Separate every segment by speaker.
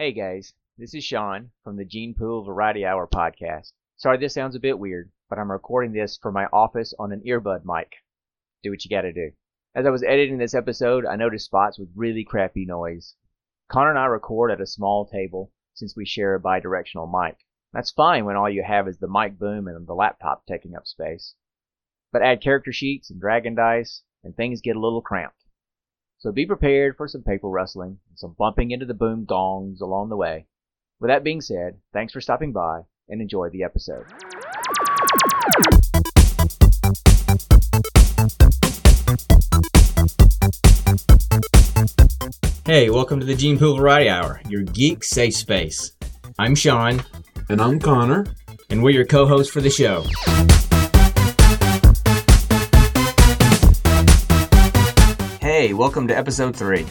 Speaker 1: Hey guys, this is Sean from the Gene Pool Variety Hour podcast. Sorry this sounds a bit weird, but I'm recording this from my office on an earbud mic. Do what you gotta do. As I was editing this episode, I noticed spots with really crappy noise. Connor and I record at a small table since we share a bidirectional mic. That's fine when all you have is the mic boom and the laptop taking up space. But add character sheets and dragon dice, and things get a little cramped. So be prepared for some paper rustling and some bumping into the boom gongs along the way. With that being said, thanks for stopping by and enjoy the episode. Hey, welcome to the Gene Pool Variety Hour, your geek safe space. I'm Sean,
Speaker 2: And I'm Connor.
Speaker 1: and we're your co hosts for the show. Hey, welcome to episode 3.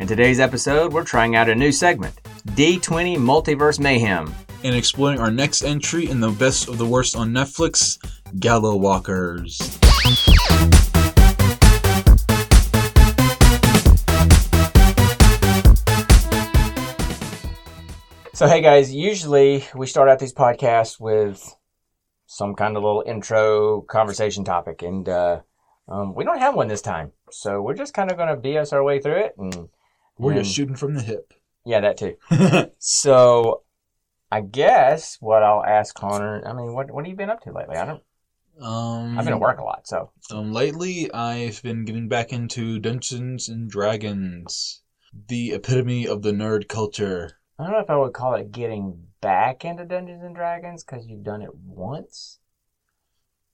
Speaker 1: In today's episode, we're trying out a new segment D20 Multiverse Mayhem.
Speaker 2: And exploring our next entry in the best of the worst on Netflix, Gallowalkers.
Speaker 1: So, hey guys, usually we start out these podcasts with some kind of little intro conversation topic, and uh, um, we don't have one this time. So, we're just kind of going to BS our way through it. And,
Speaker 2: We're
Speaker 1: and-
Speaker 2: just shooting from the hip.
Speaker 1: yeah, that too. So, I guess what I'll ask Connor, I mean, what what have you been up to lately? I don't.
Speaker 2: um,
Speaker 1: I've been at work a lot, so
Speaker 2: Um, lately, I've been getting back into Dungeons and Dragons, the epitome of the nerd culture.
Speaker 1: I don't know if I would call it getting back into Dungeons and Dragons because you've done it once.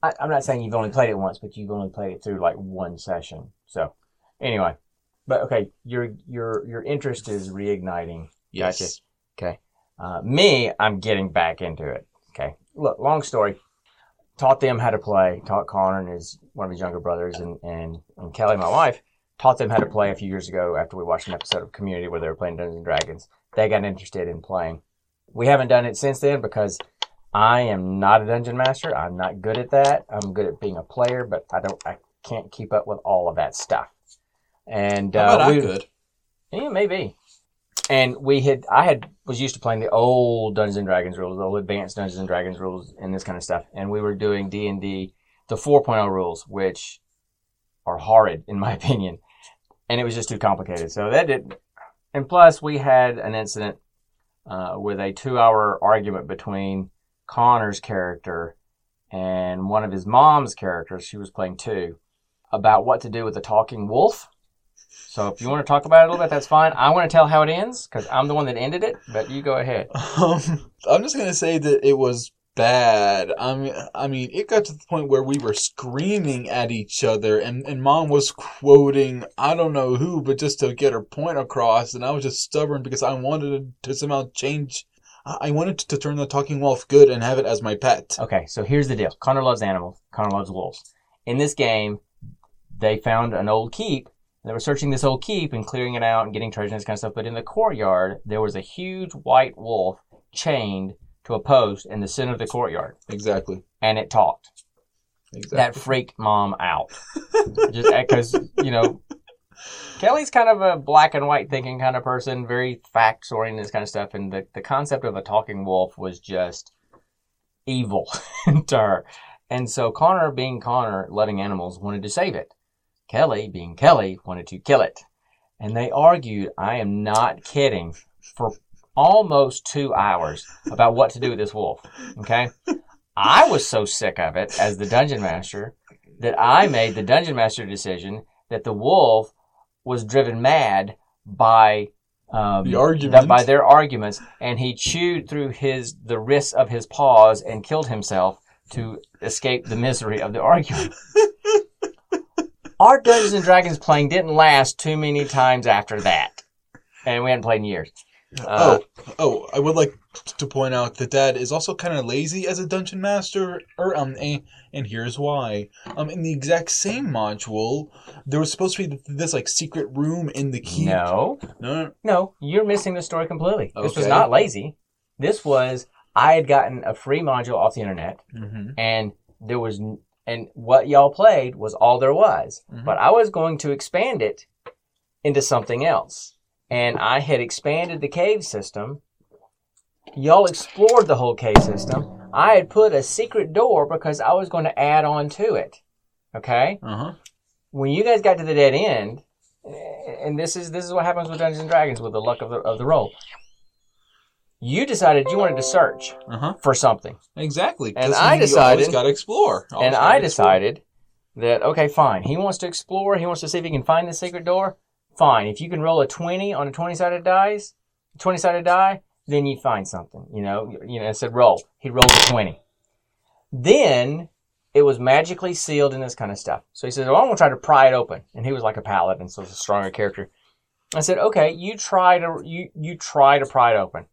Speaker 1: I, I'm not saying you've only played it once, but you've only played it through like one session. So, anyway, but okay, your your your interest is reigniting. Gotcha.
Speaker 2: Yes.
Speaker 1: Okay. Uh, me, I'm getting back into it. Okay. Look, long story. Taught them how to play. Taught Connor and his one of his younger brothers and, and, and Kelly, my wife, taught them how to play a few years ago after we watched an episode of Community where they were playing Dungeons and Dragons. They got interested in playing. We haven't done it since then because I am not a dungeon master. I'm not good at that. I'm good at being a player, but I don't. I can't keep up with all of that stuff. And uh,
Speaker 2: about I could?
Speaker 1: yeah, maybe. And we had, I had, was used to playing the old Dungeons and Dragons rules, the old advanced Dungeons and Dragons rules, and this kind of stuff. And we were doing D and D, the 4.0 rules, which are horrid in my opinion. And it was just too complicated. So that did, and plus we had an incident uh, with a two-hour argument between Connor's character and one of his mom's characters. She was playing two about what to do with the talking wolf. So if you want to talk about it a little bit, that's fine. I want to tell how it ends because I'm the one that ended it. But you go ahead.
Speaker 2: Um, I'm just gonna say that it was bad. I mean, I mean, it got to the point where we were screaming at each other, and and mom was quoting I don't know who, but just to get her point across, and I was just stubborn because I wanted to somehow change. I I wanted to turn the talking wolf good and have it as my pet.
Speaker 1: Okay, so here's the deal. Connor loves animals. Connor loves wolves. In this game, they found an old keep. They were searching this old keep and clearing it out and getting treasure and this kind of stuff. But in the courtyard, there was a huge white wolf chained to a post in the center of the courtyard,
Speaker 2: Exactly.
Speaker 1: and it talked.
Speaker 2: Exactly.
Speaker 1: That freaked mom out. Just because you know, Kelly's kind of a black and white thinking kind of person, very facts oriented, this kind of stuff, and the the concept of a talking wolf was just evil to her. And so Connor, being Connor, loving animals, wanted to save it. Kelly, being Kelly, wanted to kill it. And they argued, I am not kidding, for almost two hours about what to do with this wolf. Okay? I was so sick of it as the dungeon master that I made the dungeon master decision that the wolf was driven mad by um,
Speaker 2: The argument.
Speaker 1: by their arguments, and he chewed through his the wrists of his paws and killed himself to escape the misery of the argument. Our Dungeons and Dragons playing didn't last too many times after that, and we hadn't played in years. Uh,
Speaker 2: oh, oh! I would like to point out that Dad is also kind of lazy as a dungeon master. Or um, and, and here's why. Um, in the exact same module, there was supposed to be this like secret room in the keep.
Speaker 1: no,
Speaker 2: no, no.
Speaker 1: no, you're missing the story completely. This was not lazy. This was I had gotten a free module off the internet,
Speaker 2: Mm-hmm.
Speaker 1: and there was and what y'all played was all there was.
Speaker 2: Mhm.
Speaker 1: But I was going to expand it into something else. And I had expanded the cave system. Y'all explored the whole cave system. I had put a secret door because I was going to add on to it. Okay?
Speaker 2: Uh huh.
Speaker 1: When you guys got to the dead end, and this is this is what happens with Dungeons and Dragons with the luck of the of the roll. You decided you wanted to search
Speaker 2: Uh huh.
Speaker 1: for something.
Speaker 2: Exactly.
Speaker 1: And I decided-
Speaker 2: got to explore. Always
Speaker 1: and I
Speaker 2: explore.
Speaker 1: decided that okay, fine. He wants to explore. He wants to see if he can find the secret door. Fine. If you can roll a twenty on a twenty-sided dice, twenty-sided die, then you find something. You know, you know. I said roll. He rolled a twenty. Then it was magically sealed and this kind of stuff. So he said, "Well, I'm gonna try to pry it open." And he was like a paladin, so it's a stronger character. I said, "Okay, you try to you you try to pry it open."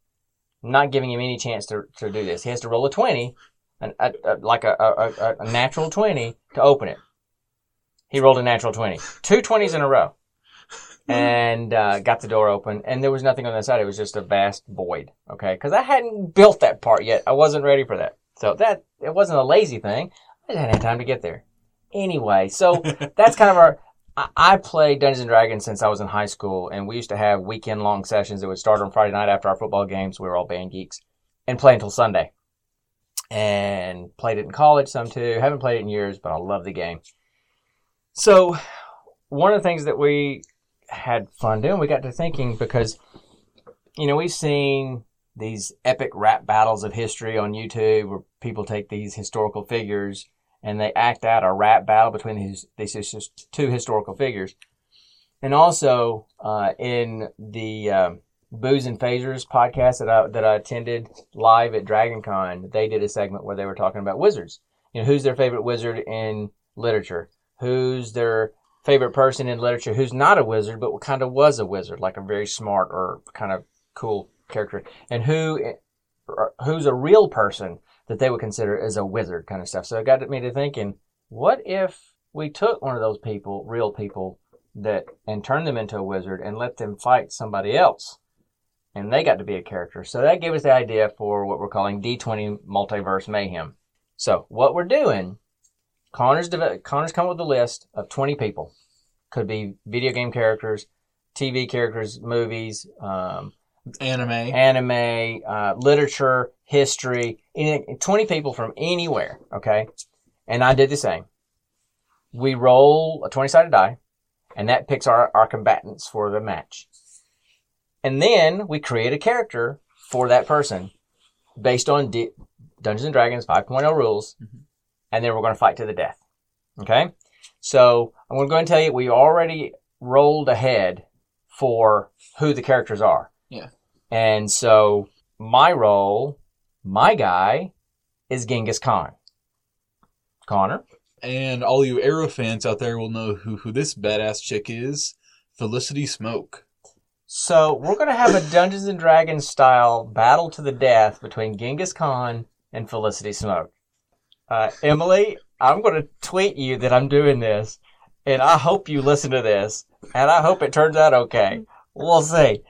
Speaker 1: Not giving him any chance to, to do this. He has to roll a twenty an, a, a, like a, a, a natural 20 to open it. He rolled a natural 20. Two 20s in a row. And uh, got the door open. And there was nothing on the side. It was just a vast void. Okay. Because I hadn't built that part yet. I wasn't ready for that. So that, it wasn't a lazy thing. I just hadn't had time to get there. Anyway, so that's kind of our. I, I played Dungeons and Dragons since I was in high school, and we used to have weekend long sessions that would start on Friday night after our football games. We were all band geeks, and play until Sunday and played it in college some too. Haven't played it in years, but I love the game. So, one of the things that we had fun doing, we got to thinking because, you know, we've seen these epic rap battles of history on YouTube where people take these historical figures and they act out a rap battle between these, these two historical figures. And also, uh, in the, um, Booze and Phasers podcast that I that I attended live at DragonCon, they did a segment where they were talking about wizards. You know, who's their favorite wizard in literature? Who's their favorite person in literature who's not a wizard but kind of was a wizard, like a very smart or kind of cool character? And who er, who's a real person that they would consider as a wizard kind of stuff. So it got me to thinking, what if we took one of those people, real people, that and turned them into a wizard and let them fight somebody else? and they got to be a character. So that gave us the idea for what we're calling D20 Multiverse Mayhem. So what we're doing, Connor's deve- Connor's come up with a list of 20 people. Could be video game characters, TV characters, movies, um,
Speaker 2: Anime.
Speaker 1: anime, uh, literature, history, any, 20 people from anywhere, okay? And I did the same. We roll a 20 sided die, and that picks our, our combatants for the match. And then we create a character for that person based on D- Dungeons and Dragons 5.0 rules,
Speaker 2: Mhm.
Speaker 1: And then we're going to fight to the death. Okay? So I'm going to go and tell you we already rolled ahead for who the characters are.
Speaker 2: Yeah.
Speaker 1: And so my role, my guy, is Genghis Khan. Connor?
Speaker 2: And all you Arrow fans out there will know who, who this badass chick is. Felicity Smoak.
Speaker 1: So we're going to have a Dungeons and Dragons style battle to the death between Genghis Khan and Felicity Smoak. Uh, Emily, I'm going to tweet you that I'm doing this, and I hope you listen to this, and I hope it turns out okay. We'll see.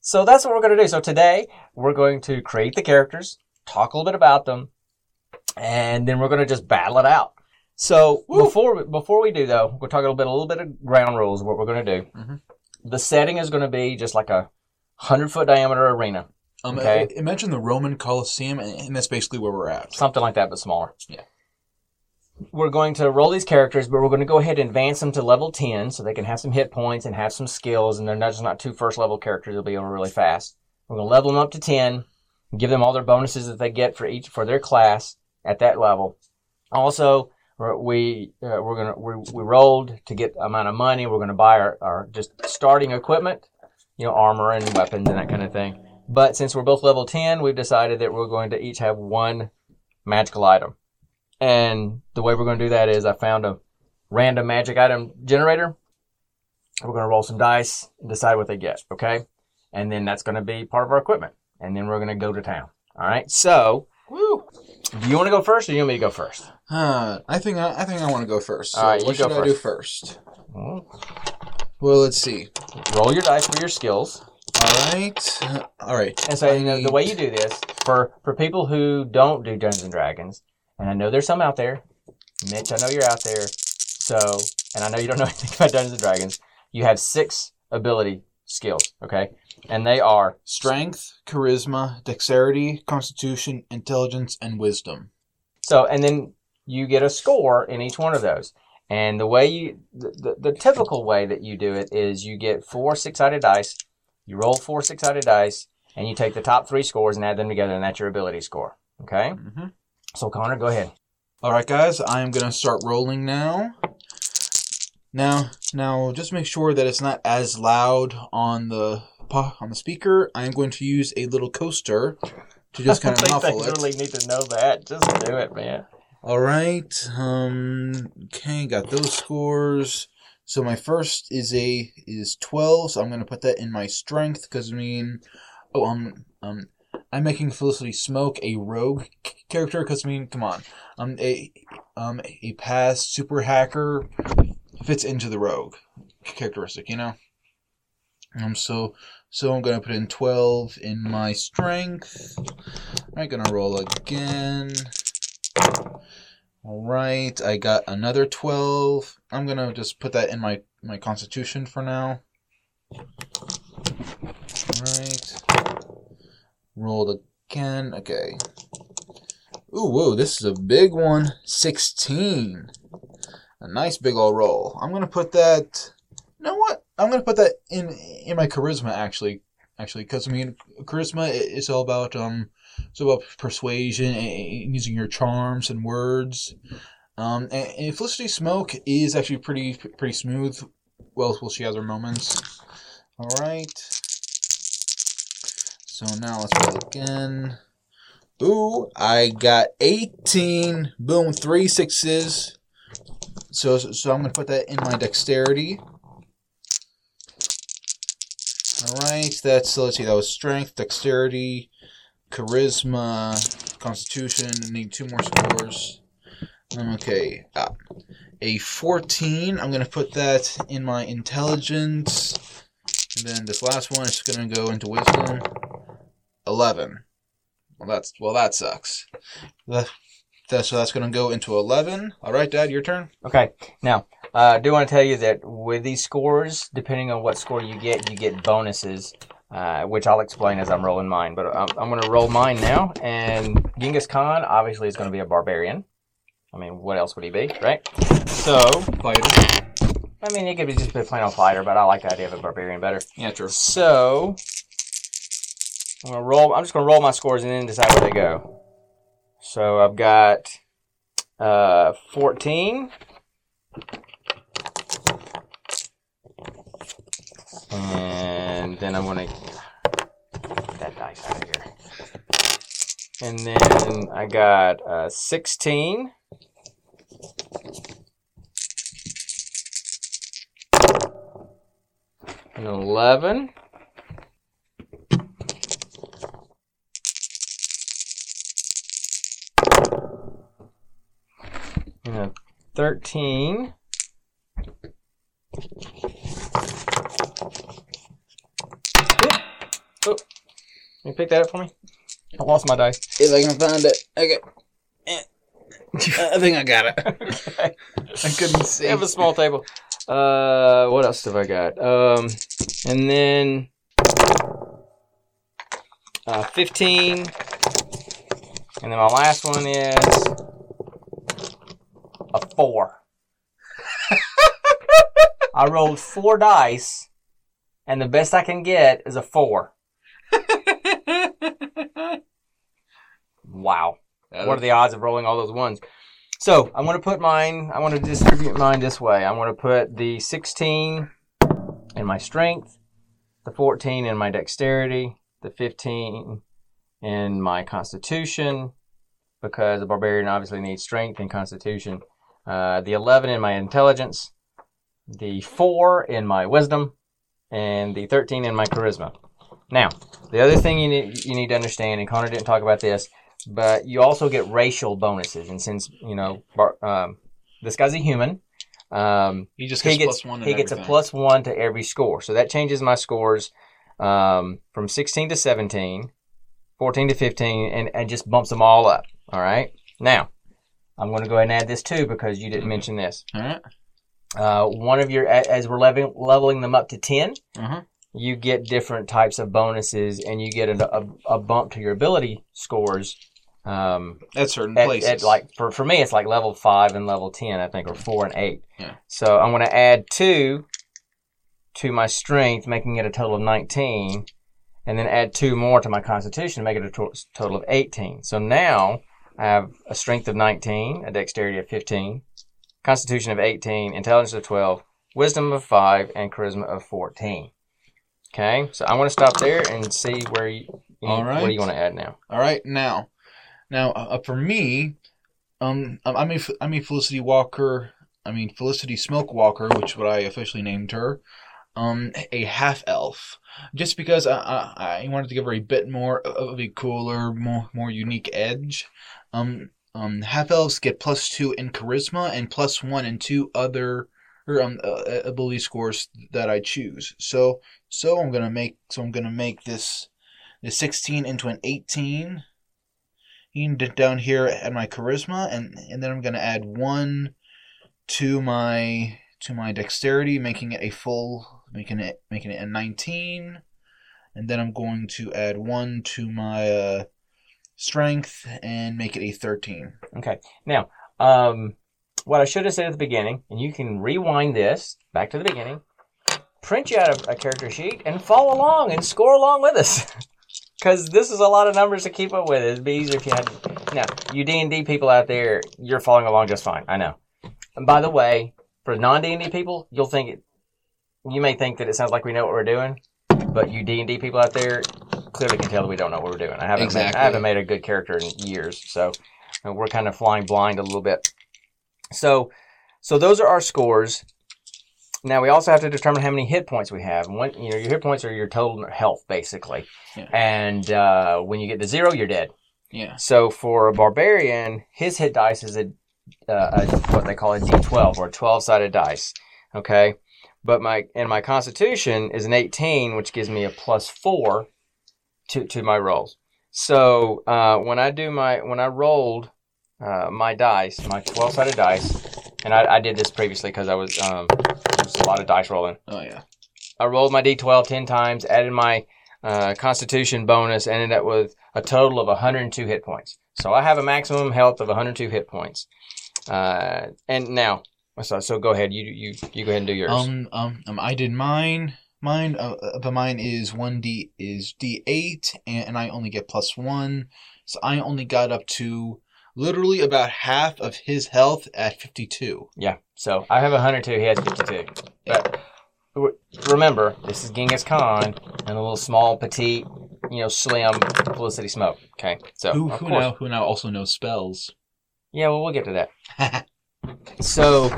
Speaker 1: So that's what we're going to do. So today we're going to create the characters, talk a little bit about them, and then we're going to just battle it out. So
Speaker 2: Woo.
Speaker 1: before before we do though, we'll talk a little bit a little bit of ground rules what we're going to do.
Speaker 2: Mhm.
Speaker 1: The setting is going to be just like a hundred foot diameter arena,
Speaker 2: Um,
Speaker 1: Okay.
Speaker 2: Imagine the Roman Colosseum, and and that's basically where we're at.
Speaker 1: something like that, but smaller.
Speaker 2: Yeah.
Speaker 1: We're going to roll these characters, but we're going to go ahead and advance them to level ten, so they can have some hit points and have some skills, and they're not just not two first level characters. They'll be over really fast. We're going to level them up to ten, give them all their bonuses that they get for each for their class at that level. Also, we're- we uh, we're gonna we, we rolled to get amount of money. We're going to buy our, our just starting equipment, you know, armor and weapons and that kind of thing. But since we're both level 10, we've decided that we're going to each have one magical item. And the way we're going to do that is I found a random magic item generator. We're going to roll some dice and decide what they get, okay? And then that's going to be part of our equipment. And then we're going to go to town. All right? So,
Speaker 2: Woo!
Speaker 1: do you want to go first or do you want me to go first?
Speaker 2: Uh, I think I, I think I want to go first. So
Speaker 1: All right, you
Speaker 2: what
Speaker 1: go
Speaker 2: should I do first?
Speaker 1: Well,
Speaker 2: let's see.
Speaker 1: Roll your dice for your skills.
Speaker 2: All right, all right.
Speaker 1: And so you know, the way you do this for for people who don't do Dungeons and Dragons, and I know there's some out there. Mitch, I know you're out there. So, and I know you don't know anything about Dungeons and Dragons. You have six ability skills. Okay, and they are
Speaker 2: Strength, charisma, dexterity, constitution, intelligence, and wisdom.
Speaker 1: so, and then you get a score in each one of those. And the way you, the, the, the typical way that you do it is you get four six sided dice, you roll four six sided dice, and you take the top three scores and add them together, and that's your ability score. Okay,
Speaker 2: Mm-hmm.
Speaker 1: so Connor, go ahead.
Speaker 2: All right, guys, I am gonna start rolling now. Now, now, just make sure that it's not as loud on the on the speaker. I am going to use a little coaster to just kind of muffle it.
Speaker 1: I really need to know that. Just do it, man.
Speaker 2: All right. Um. Okay. Got those scores. So my first is a is twelve. So I'm gonna put that in my strength because I mean, oh um um, I'm making Felicity Smoak a rogue c- character because I mean, come on, um a um a past super hacker fits into the rogue characteristic, you know. Um. So so I'm gonna put in twelve in my strength. I'm gonna roll again. All right, I got another 12. I'm going to just put that in my my constitution for now. All right. Rolled again. Okay. Ooh, whoa, this is a big one. 16. A nice big old roll. I'm going to put that You know what? I'm going to put that in in my charisma actually. Actually, cuz I mean, charisma is all about um it's about persuasion and using your charms and words. Um, and, and Felicity Smoak is actually pretty pretty smooth. Well, well, she has her moments. All right. So now let's roll again. Ooh, I got 18. Boom, three sixes. So, so I'm gonna put that in my dexterity. All right, that's let's see. That was strength, dexterity, charisma, constitution. Need two more scores. Um, Okay, ah, a 14. I'm gonna put that in my intelligence. And then this last one is gonna go into wisdom. 11. Well, that's well, that sucks. That, that, so that's gonna go into 11. All right, Dad, your turn.
Speaker 1: Okay. Now, uh, I do want to tell you that with these scores, depending on what score you get, you get bonuses, uh, which I'll explain as I'm rolling mine. But I'm, I'm going to roll mine now. And Genghis Khan obviously is going to be a barbarian. I mean, what else would he be, right? So,
Speaker 2: Fighter.
Speaker 1: I mean, he could be just a plain old fighter, but I like the idea of a barbarian better.
Speaker 2: Yeah, true.
Speaker 1: So, I'm gonna roll. I'm just gonna roll my scores and then decide where they go. So I've got uh, 14. And then I'm gonna get that dice out of here. And then I got uh, 16. An 11. And a 13. Oh, can you pick that up for me? I lost my dice.
Speaker 2: If I can find it. Okay. Eh. I think I got it.
Speaker 1: okay.
Speaker 2: I couldn't see.
Speaker 1: I have a small table. Uh, what else have I got? Um, and then uh, 15. And then my last one is a 4. I rolled four dice, and the best I can get is a 4. Wow. What are the odds of rolling all those ones? So I'm going to put mine. I want to distribute mine this way. I'm going to put the 16 in my strength, the 14 in my dexterity, the 15 in my constitution, because a barbarian obviously needs strength and constitution. Uh, the 11 in my intelligence, the 4 in my wisdom, and the 13 in my charisma. Now, the other thing you need, you need to understand, and Connor didn't talk about this, but you also get racial bonuses. And since you know bar, um, this guy's a human, um,
Speaker 2: He just
Speaker 1: he
Speaker 2: gets,
Speaker 1: gets
Speaker 2: plus one.
Speaker 1: he gets a plus one to every score. So that changes my scores um, from 16 to 17, 14 to 15, and, and just bumps them all up. All right. Now, I'm going to go ahead and add this too because you didn't mention this.
Speaker 2: All right.
Speaker 1: Uh, one of your as we're leveling, leveling them up to 10,
Speaker 2: Uh-huh.
Speaker 1: You get different types of bonuses, and you get a, a, a bump to your ability scores. Um,
Speaker 2: At certain
Speaker 1: at,
Speaker 2: places.
Speaker 1: at like for, for me, it's like level five and level ten, I think, or four and eight.
Speaker 2: Yeah.
Speaker 1: So I'm going to add two to my strength, making it a total of nineteen, and then add two more to my constitution to make it a to- total of eighteen. So now I have a strength of nineteen, a dexterity of fifteen, constitution of eighteen, intelligence of twelve, wisdom of five, and charisma of fourteen. Okay, so I want to stop there and see where you, you
Speaker 2: All
Speaker 1: what do you want to add now?
Speaker 2: All right, now, now uh, for me, um, I mean, I'm a Felicity Walker. I mean Felicity Smoak Walker, which is what I officially named her. Um, a half elf, just because I, I I wanted to give her a bit more of a cooler, more more unique edge. Um, um, half elves get plus two in charisma and plus one in two other or um uh, ability scores that I choose. So so I'm gonna make so I'm gonna make this the 16 into an 18 and down here at my charisma and and then I'm to add 1 to my to my dexterity making it a full making it making it a 19 and then I'm going to add 1 to my uh, strength and make it a 13.
Speaker 1: Okay. Now, um, what I should have said at the beginning, and you can rewind this back to the beginning, print you out a, a character sheet and follow along and score along with us. Because this is a lot of numbers to keep up with. It'd be easier if you had. Now, you D and D people out there, you're following along just fine. I know. And by the way, for non D and D people, you'll think it. You may think that it sounds like we know what we're doing, but you D and D people out there clearly can tell that we don't know what we're doing. I haven't. Made, I haven't made a good character in years, so we're kind of flying blind a little bit. So, so those are our scores. Now we also have to determine how many hit points we have. One, you know, your hit points are your total health, basically.
Speaker 2: Yeah.
Speaker 1: And uh, when you get to zero, you're dead.
Speaker 2: Yeah.
Speaker 1: So for a barbarian, his hit dice is a, uh, a what they call a d12 or a 12-sided dice. Okay, but my and my Constitution is an 18, which gives me a plus four to to my rolls. So uh, when I do my when I rolled uh, my dice, my 12-sided dice, and I, I did this previously because I was um, was a lot of dice rolling.
Speaker 2: Oh yeah.
Speaker 1: I rolled my d12 10 times, added my uh, Constitution bonus, ended up with a total of 102 hit points. So I have a maximum health of 102 hit points. Uh, and now, so, so go ahead. You you you go ahead and do yours.
Speaker 2: Um, um, um, I did mine. Mine, uh, uh, but mine is one d is d eight, and, and I only get plus one, so I only got up to literally about half of his health at fifty two.
Speaker 1: yeah. So I have 102. He has 52. But remember, this is Genghis Khan and a little small, petite, you know, slim Felicity Smoak. Okay. So
Speaker 2: Who who now who now also knows spells.
Speaker 1: Yeah, well, we'll get to that. So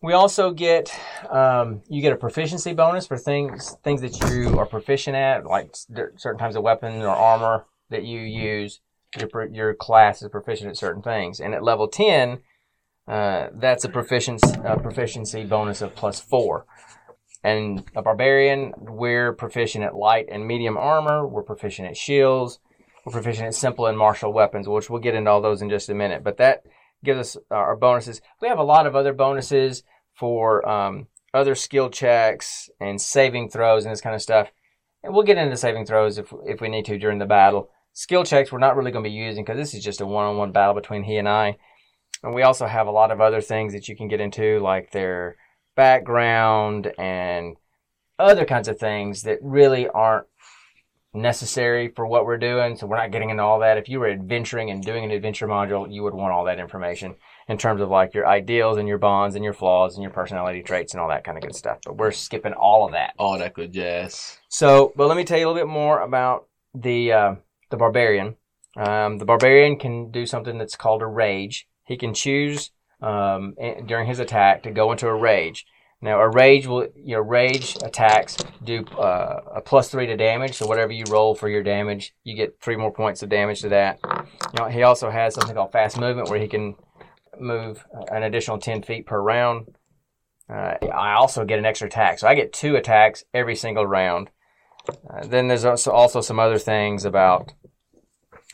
Speaker 1: we also get um, you get a proficiency bonus for things things that you are proficient at, like certain types of weapon or armor that you use. Your your class is proficient at certain things, and at level ten, uh, that's a proficiency a proficiency bonus of plus four. And a barbarian, we're proficient at light and medium armor. We're proficient at shields. We're proficient at simple and martial weapons, which we'll get into all those in just a minute. But that gives us uh, our bonuses. We have a lot of other bonuses for um, other skill checks and saving throws and this kind of stuff. And we'll get into saving throws if, if we need to during the battle. Skill checks we're not really going to be using because this is just a one-on-one battle between he and I. And we also have a lot of other things that you can get into, like their background and other kinds of things that really aren't necessary for what we're doing. So we're not getting into all that. If you were adventuring and doing an adventure module, you would want all that information in terms of like your ideals and your bonds and your flaws and your personality traits and all that kind of good stuff. But we're skipping all of that.
Speaker 2: All that good jazz.
Speaker 1: So, but let me tell you a little bit more about the uh, the barbarian. Um, the barbarian can do something that's called a rage. He can choose um, during his attack to go into a rage. Now, a rage will your rage attacks do uh, a plus three to damage. So whatever you roll for your damage, you get three more points of damage to that. You know, he also has something called fast movement, where he can move an additional ten feet per round. Uh, I also get an extra attack, so I get two attacks every single round. Uh, then there's also some other things about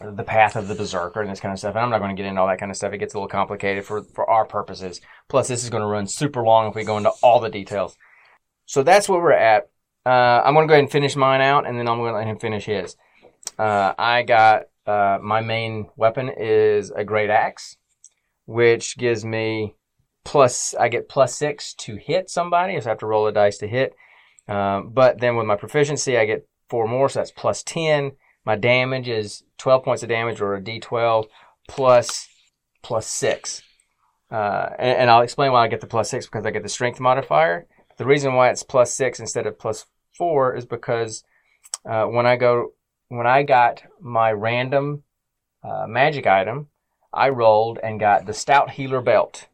Speaker 1: the path of the berserker and this kind of stuff. And I'm not going to get into all that kind of stuff. It gets a little complicated for for our purposes. Plus, this is going to run super long if we go into all the details. So that's where we're at. uh, I'm going to go ahead and finish mine out, and then I'm going to let him finish his. Uh, I got uh, my main weapon is a great axe, which gives me plus. I get plus six to hit somebody, so I have to roll a dice to hit. Um, but then with my proficiency, I get four more, so that's plus ten. My damage is 12 points of damage, or a D12 plus plus six. Uh, and, and I'll explain why I get the plus six because I get the strength modifier. The reason why it's plus six instead of plus four is because uh, when I go when I got my random uh, magic item, I rolled and got the stout healer belt,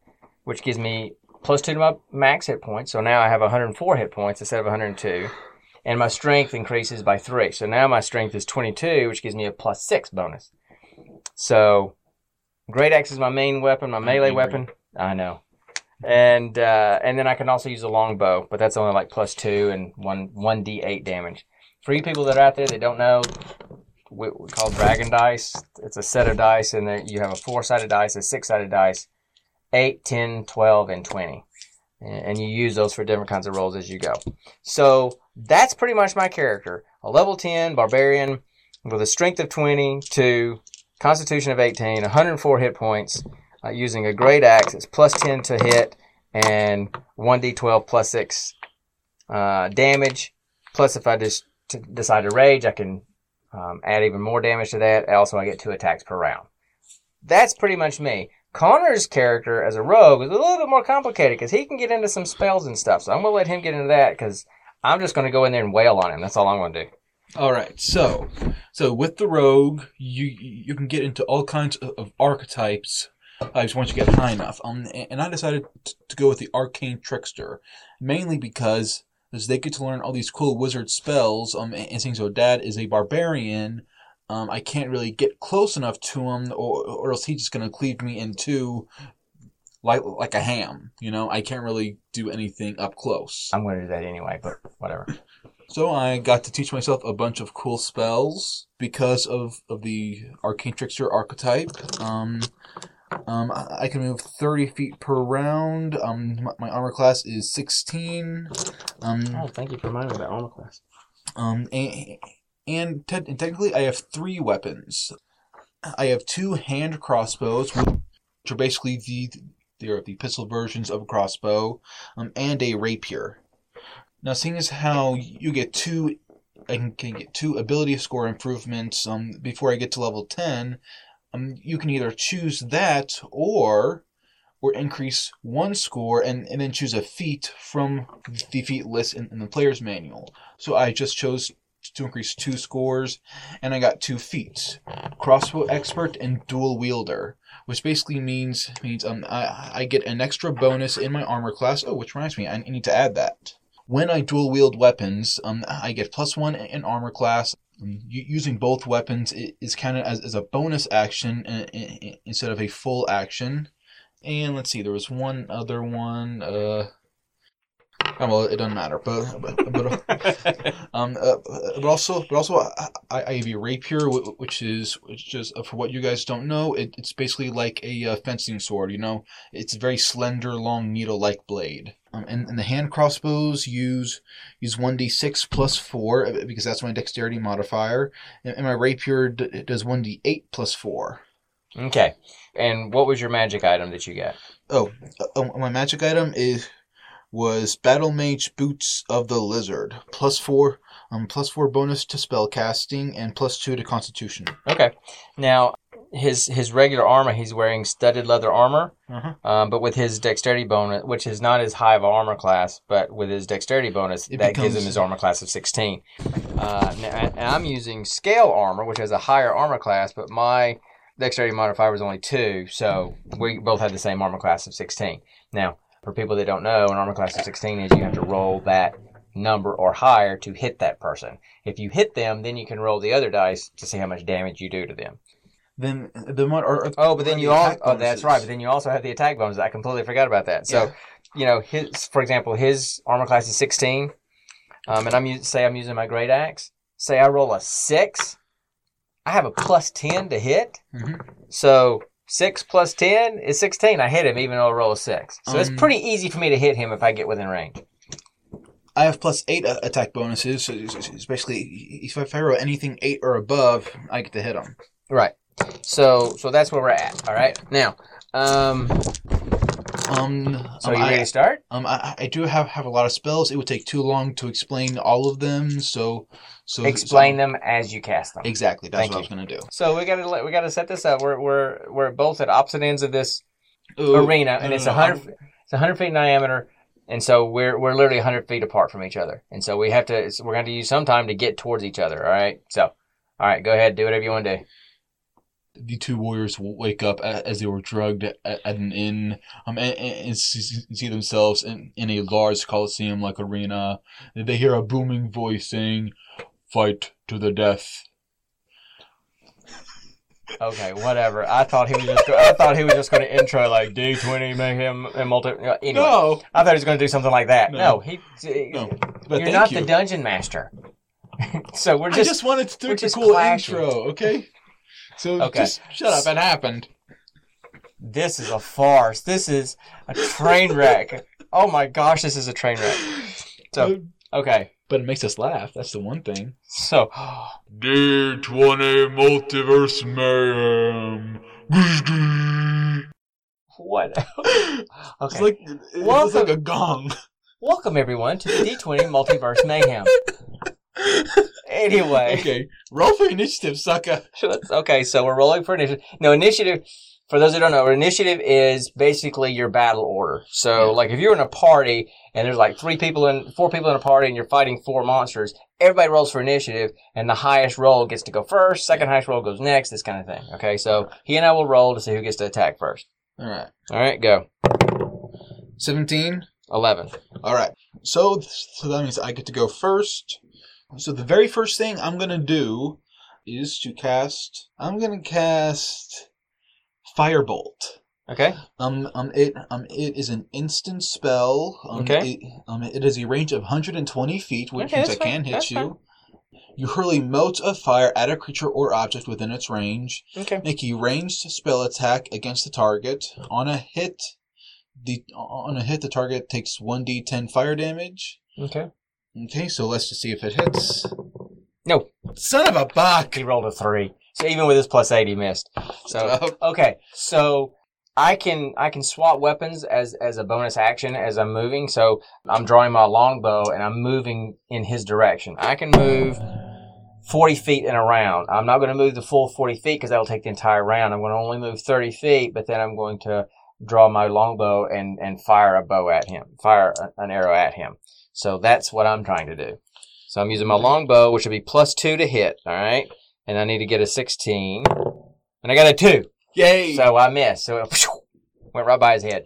Speaker 1: which gives me plus two to my max hit points. So now I have 104 hit points instead of 102, and my strength increases by three. So now my strength is 22, which gives me a plus six bonus. So great axe is my main weapon, my melee weapon. I know and uh, and then I can also use a longbow, but that's only like plus two and one one d eight damage. For you people that are out there that don't know, we, we call dragon dice. It's a set of dice, and then you have a four sided dice, a six sided dice, 8, 10, 12, and 20. And you use those for different kinds of rolls as you go. So that's pretty much my character. A level 10 barbarian with a strength of 20 to constitution of 18, 104 hit points, uh, using a great axe. It's plus 10 to hit and 1d12 plus 6 uh, damage. Plus, if I just t- decide to rage, I can um, add even more damage to that. Also, I get two attacks per round. That's pretty much me. Connor's character as a rogue is a little bit more complicated because he can get into some spells and stuff. So I'm going to let him get into that because I'm just going to go in there and wail on him. That's all I'm going to do.
Speaker 2: All right, so so with the rogue, you you can get into all kinds of, of archetypes just once you get high enough. Um, and I decided to go with the Arcane Trickster, mainly because as they get to learn all these cool wizard spells. Um, and seeing so Dad is a barbarian, um, I can't really get close enough to him, or or else he's just gonna cleave me in two, like like a ham. You know, I can't really do anything up close.
Speaker 1: I'm going to do that anyway, but whatever.
Speaker 2: So I got to teach myself a bunch of cool spells because of, of the arcane trickster archetype. Um, um, I can move 30 feet per round. Um, my, my armor class is 16. Um,
Speaker 1: oh, thank you for reminding me about armor class.
Speaker 2: Um, and, and, te- and technically, I have three weapons. I have two hand crossbows, which are basically the they're the pistol versions of a crossbow, um, and a rapier. Now, seeing as how you get two, I can, get two ability score improvements um, before I get to level ten um, you can either choose that or or increase one score and, and then choose a feat from the feat list in, in the player's manual. So I just chose to increase two scores and I got two feats. Crossbow expert and dual wielder. Which basically means means um I, I get an extra bonus in my armor class. Oh, which reminds me, I need to add that. When I dual wield weapons, um, I get plus one in armor class, using both weapons is counted as, as a bonus action instead of a full action. And let's see, there was one other one. Uh, oh, well, it doesn't matter, but but, but um, uh, but also but also I, I have a rapier, which is which is uh, for what you guys don't know, it, it's basically like a uh, fencing sword. You know, it's a very slender, long needle-like blade. Um, and, and the hand crossbows use use 1d6 plus 4 uh, because that's my dexterity modifier. And, and my rapier d- does 1d8 plus 4.
Speaker 1: Okay. And what was your magic item that you got?
Speaker 2: Oh, uh, my magic item is was Battle Mage Boots of the Lizard. Plus 4 um plus 4 bonus to spell casting and plus 2 to constitution.
Speaker 1: Okay. Now, his his regular armor, he's wearing studded leather armor,
Speaker 2: Uh-huh.
Speaker 1: um, but with his dexterity bonus, which is not as high of an armor class, but with his dexterity bonus,
Speaker 2: It
Speaker 1: that gives him his armor class of 16. Uh, now, and I'm using scale armor, which has a higher armor class, but my dexterity modifier was only two, so we both had the same armor class of 16. Now, for people that don't know, an armor class of 16 is you have to roll that number or higher to hit that person. If you hit them, then you can roll the other dice to see how much damage you do to them.
Speaker 2: Then the one are, are
Speaker 1: Oh, but then
Speaker 2: the
Speaker 1: you all oh that's right. But then you also have the attack bonus. I completely forgot about that. So
Speaker 2: Yeah.
Speaker 1: you know his for example his armor class is sixteen, um, and I'm say I'm using my great axe. Say I roll a six, I have a plus ten to hit.
Speaker 2: Mhm.
Speaker 1: So six plus ten is sixteen. I hit him even though I roll a six. So it's
Speaker 2: Um,
Speaker 1: pretty easy for me to hit him if I get within range.
Speaker 2: I have plus eight a- attack bonuses. So it's, it's- it's basically, if I roll anything eight or above, I get to hit him.
Speaker 1: Right. So so that's where we're at. All right. Now, um,
Speaker 2: Um,
Speaker 1: so
Speaker 2: um,
Speaker 1: you ready
Speaker 2: I,
Speaker 1: to start?
Speaker 2: um, I, I do have, have a lot of spells. It would take too long to explain all of them. So, so
Speaker 1: Explain
Speaker 2: so-
Speaker 1: them as you cast them.
Speaker 2: Exactly. That's
Speaker 1: Thank
Speaker 2: what I was gonna do.
Speaker 1: So we gotta we gotta set this up. We're we're we're both at opposite ends of this
Speaker 2: Ooh,
Speaker 1: arena, and
Speaker 2: no,
Speaker 1: it's a
Speaker 2: no,
Speaker 1: hundred it's a hundred feet in diameter, and so we're we're literally hundred feet apart from each other, and so we have to we're going to use some time to get towards each other. All right. So, all right, go ahead, do whatever you want to do.
Speaker 2: The two warriors will wake up as they were drugged at, an inn um, and, and see themselves in, in a large coliseum like arena. They hear a booming voice saying, "Fight to the death."
Speaker 1: Okay, whatever. I thought he was just go- I thought he was just going to intro like D twenty mayhem and multi. uh, Anyway,
Speaker 2: No,
Speaker 1: I thought he was going to do something like that.
Speaker 2: No.
Speaker 1: No, he.
Speaker 2: no, but
Speaker 1: you're not
Speaker 2: you.
Speaker 1: the dungeon master. so we're just.
Speaker 2: I
Speaker 1: just,
Speaker 2: wanted to do a cool
Speaker 1: clashing.
Speaker 2: intro, okay? So
Speaker 1: Okay.
Speaker 2: just shut up. It happened.
Speaker 1: This is a farce. This is a train wreck. Oh my gosh, this is a train wreck. So okay,
Speaker 2: but it makes us laugh. That's the one thing.
Speaker 1: so
Speaker 2: D twenty multiverse mayhem.
Speaker 1: what?
Speaker 2: It's
Speaker 1: Okay,
Speaker 2: like it's
Speaker 1: Welcome-
Speaker 2: like a gong.
Speaker 1: welcome everyone to the D twenty multiverse mayhem. Anyway,
Speaker 2: Okay, roll for initiative, sucker.
Speaker 1: okay, so we're rolling for initiative. No, initiative. For those who don't know, initiative is basically your battle order. So,
Speaker 2: Yeah.
Speaker 1: like, if you're in a party and there's like three people in, four people in a party, and you're fighting four monsters, everybody rolls for initiative, and the highest roll gets to go first. Second highest roll goes next. This kind of thing. Okay, so he and I will roll to see who gets to attack first.
Speaker 2: All right,
Speaker 1: All right, go.
Speaker 2: seventeen.
Speaker 1: Eleven.
Speaker 2: All right. So, so that means I get to go first. So the very first thing I'm gonna do is to cast. I'm gonna cast Firebolt.
Speaker 1: Okay.
Speaker 2: Um, um, it, um, it is an instant spell. Um,
Speaker 1: Okay.
Speaker 2: It, um, it has a range of 120 feet, which
Speaker 1: Okay,
Speaker 2: means I can hit
Speaker 1: that's
Speaker 2: you. You hurl a mote of fire at a creature or object within its range.
Speaker 1: Okay.
Speaker 2: Make a ranged spell attack against the target. On a hit, the on a hit the target takes 1d10 fire damage.
Speaker 1: Okay.
Speaker 2: Okay, so let's just see if it hits.
Speaker 1: No,
Speaker 2: Son of a buck!
Speaker 1: he rolled a three. So even with his plus eight, he missed. So okay, so I can I can swap weapons as as a bonus action as I'm moving. So I'm drawing my longbow and I'm moving in his direction. I can move 40 feet in a round. I'm not going to move the full 40 feet because that'll take the entire round. I'm going to only move 30 feet, but then I'm going to draw my longbow and and fire a bow at him, fire an arrow at him. So that's what I'm trying to do. So I'm using my longbow, which would be plus two to hit. All right, and I need to get a 16, and I got a two.
Speaker 2: Yay!
Speaker 1: So I missed. So it went right by his head.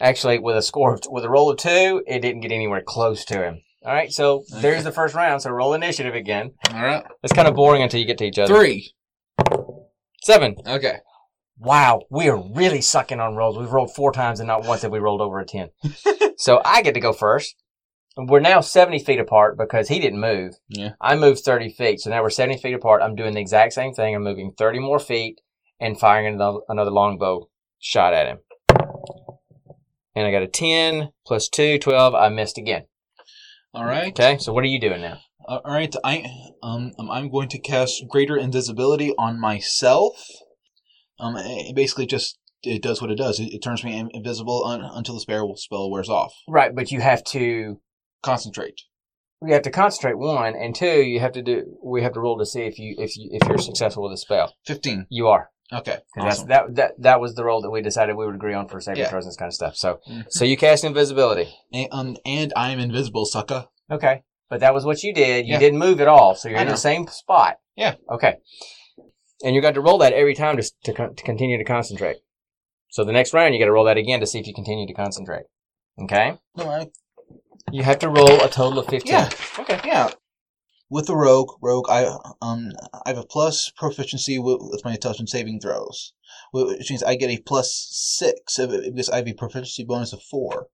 Speaker 1: Actually, with a score of, with a roll of two, it didn't get anywhere close to him. All right, so there's the first round. So roll initiative again.
Speaker 2: All right.
Speaker 1: It's kind of boring until you get to each other.
Speaker 2: Three.
Speaker 1: Seven.
Speaker 2: Okay.
Speaker 1: Wow, we are really sucking on rolls. We've rolled four times and not once have we rolled over a ten. so I get to go first. We're now seventy feet apart because he didn't move.
Speaker 2: Yeah.
Speaker 1: I moved thirty feet, so now we're seventy feet apart. I'm doing the exact same thing. I'm moving thirty more feet and firing another, another longbow shot at him. And I got a 10 plus 2, 12. I missed again.
Speaker 2: All right.
Speaker 1: Okay, so what are you doing now?
Speaker 2: Uh, all right. I um, um I'm going to cast greater invisibility on myself. Um, it basically just it does what it does. It, it turns me invisible un- until the spell spell wears off.
Speaker 1: Right, but you have to
Speaker 2: Concentrate.
Speaker 1: you have to concentrate one, and two, you have to do we have to roll to see if you if you if you're successful with the spell.
Speaker 2: Fifteen.
Speaker 1: You are.
Speaker 2: Okay. Awesome.
Speaker 1: That's, that that that was the role that we decided we would agree on for saving
Speaker 2: Yeah.
Speaker 1: throws and this kind of stuff. So
Speaker 2: Mhm.
Speaker 1: so you cast invisibility.
Speaker 2: And, um, and I'm invisible, sucker.
Speaker 1: Okay. But that was what you did. You
Speaker 2: Yeah.
Speaker 1: didn't move at all, so you're
Speaker 2: I
Speaker 1: in
Speaker 2: know.
Speaker 1: the same spot.
Speaker 2: Yeah.
Speaker 1: Okay. And you got to roll that every time to to, con- to continue to concentrate. So the next round you got to roll that again to see if you continue to concentrate. Okay.
Speaker 2: No, I
Speaker 1: You have to roll a total of fifteen.
Speaker 2: Yeah.
Speaker 1: Okay.
Speaker 2: Yeah. With the rogue, rogue, I um I have a plus proficiency with, with my intelligence saving throws, which means I get a plus six because I have a proficiency bonus of four.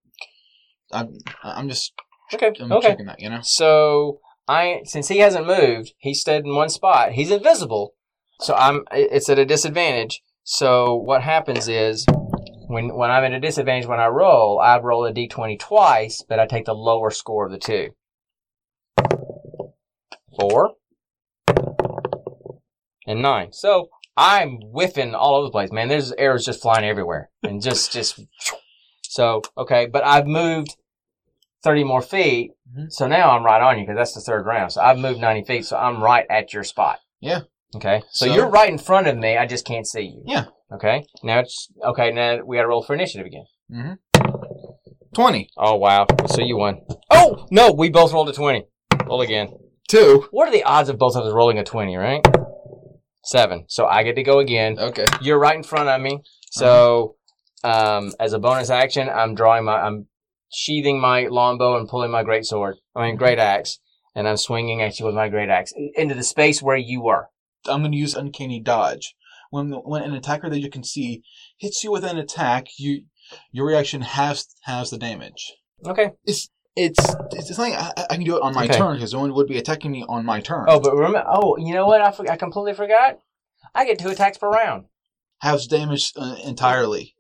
Speaker 2: I'm I'm just
Speaker 1: Okay.
Speaker 2: I'm
Speaker 1: okay.
Speaker 2: checking that, you know.
Speaker 1: So I, since he hasn't moved, he stayed in one spot. He's invisible, so I'm. It's at a disadvantage. So what happens is, when when I'm at a disadvantage when I roll, I roll a d20 twice, but I take the lower score of the two. Four and nine. So I'm whiffing all over the place, man. There's arrows just flying everywhere, and just just. So okay, but I've moved thirty more feet,
Speaker 2: Mhm.
Speaker 1: so now I'm right on you because that's the third round. So I've moved ninety feet, so I'm right at your spot.
Speaker 2: Yeah.
Speaker 1: Okay, so,
Speaker 2: So-
Speaker 1: you're right in front of me. I just can't see you.
Speaker 2: Yeah.
Speaker 1: Okay. Now it's okay. Now we got to roll for initiative again. Mm-hmm.
Speaker 2: Twenty.
Speaker 1: Oh wow! So you won. Oh no, we both rolled a twenty. Roll again.
Speaker 2: Two.
Speaker 1: What are the odds of both of us rolling a twenty? Right? Seven. So I get to go again.
Speaker 2: Okay.
Speaker 1: You're right in front of me. So um, as a bonus action, I'm drawing my, I'm sheathing my longbow and pulling my great sword. I mean great axe, and I'm swinging at you with my great axe into the space where you were.
Speaker 2: I'm going to use uncanny dodge. When when an attacker that you can see hits you with an attack, you your reaction halves halves the damage.
Speaker 1: Okay.
Speaker 2: It's it's it's something I, I can do it on my
Speaker 1: Okay.
Speaker 2: turn because no one would be attacking me on my turn.
Speaker 1: Oh, but remember. Oh, you know what? I, for, I completely forgot. I get two attacks per round.
Speaker 2: halves damage uh, entirely.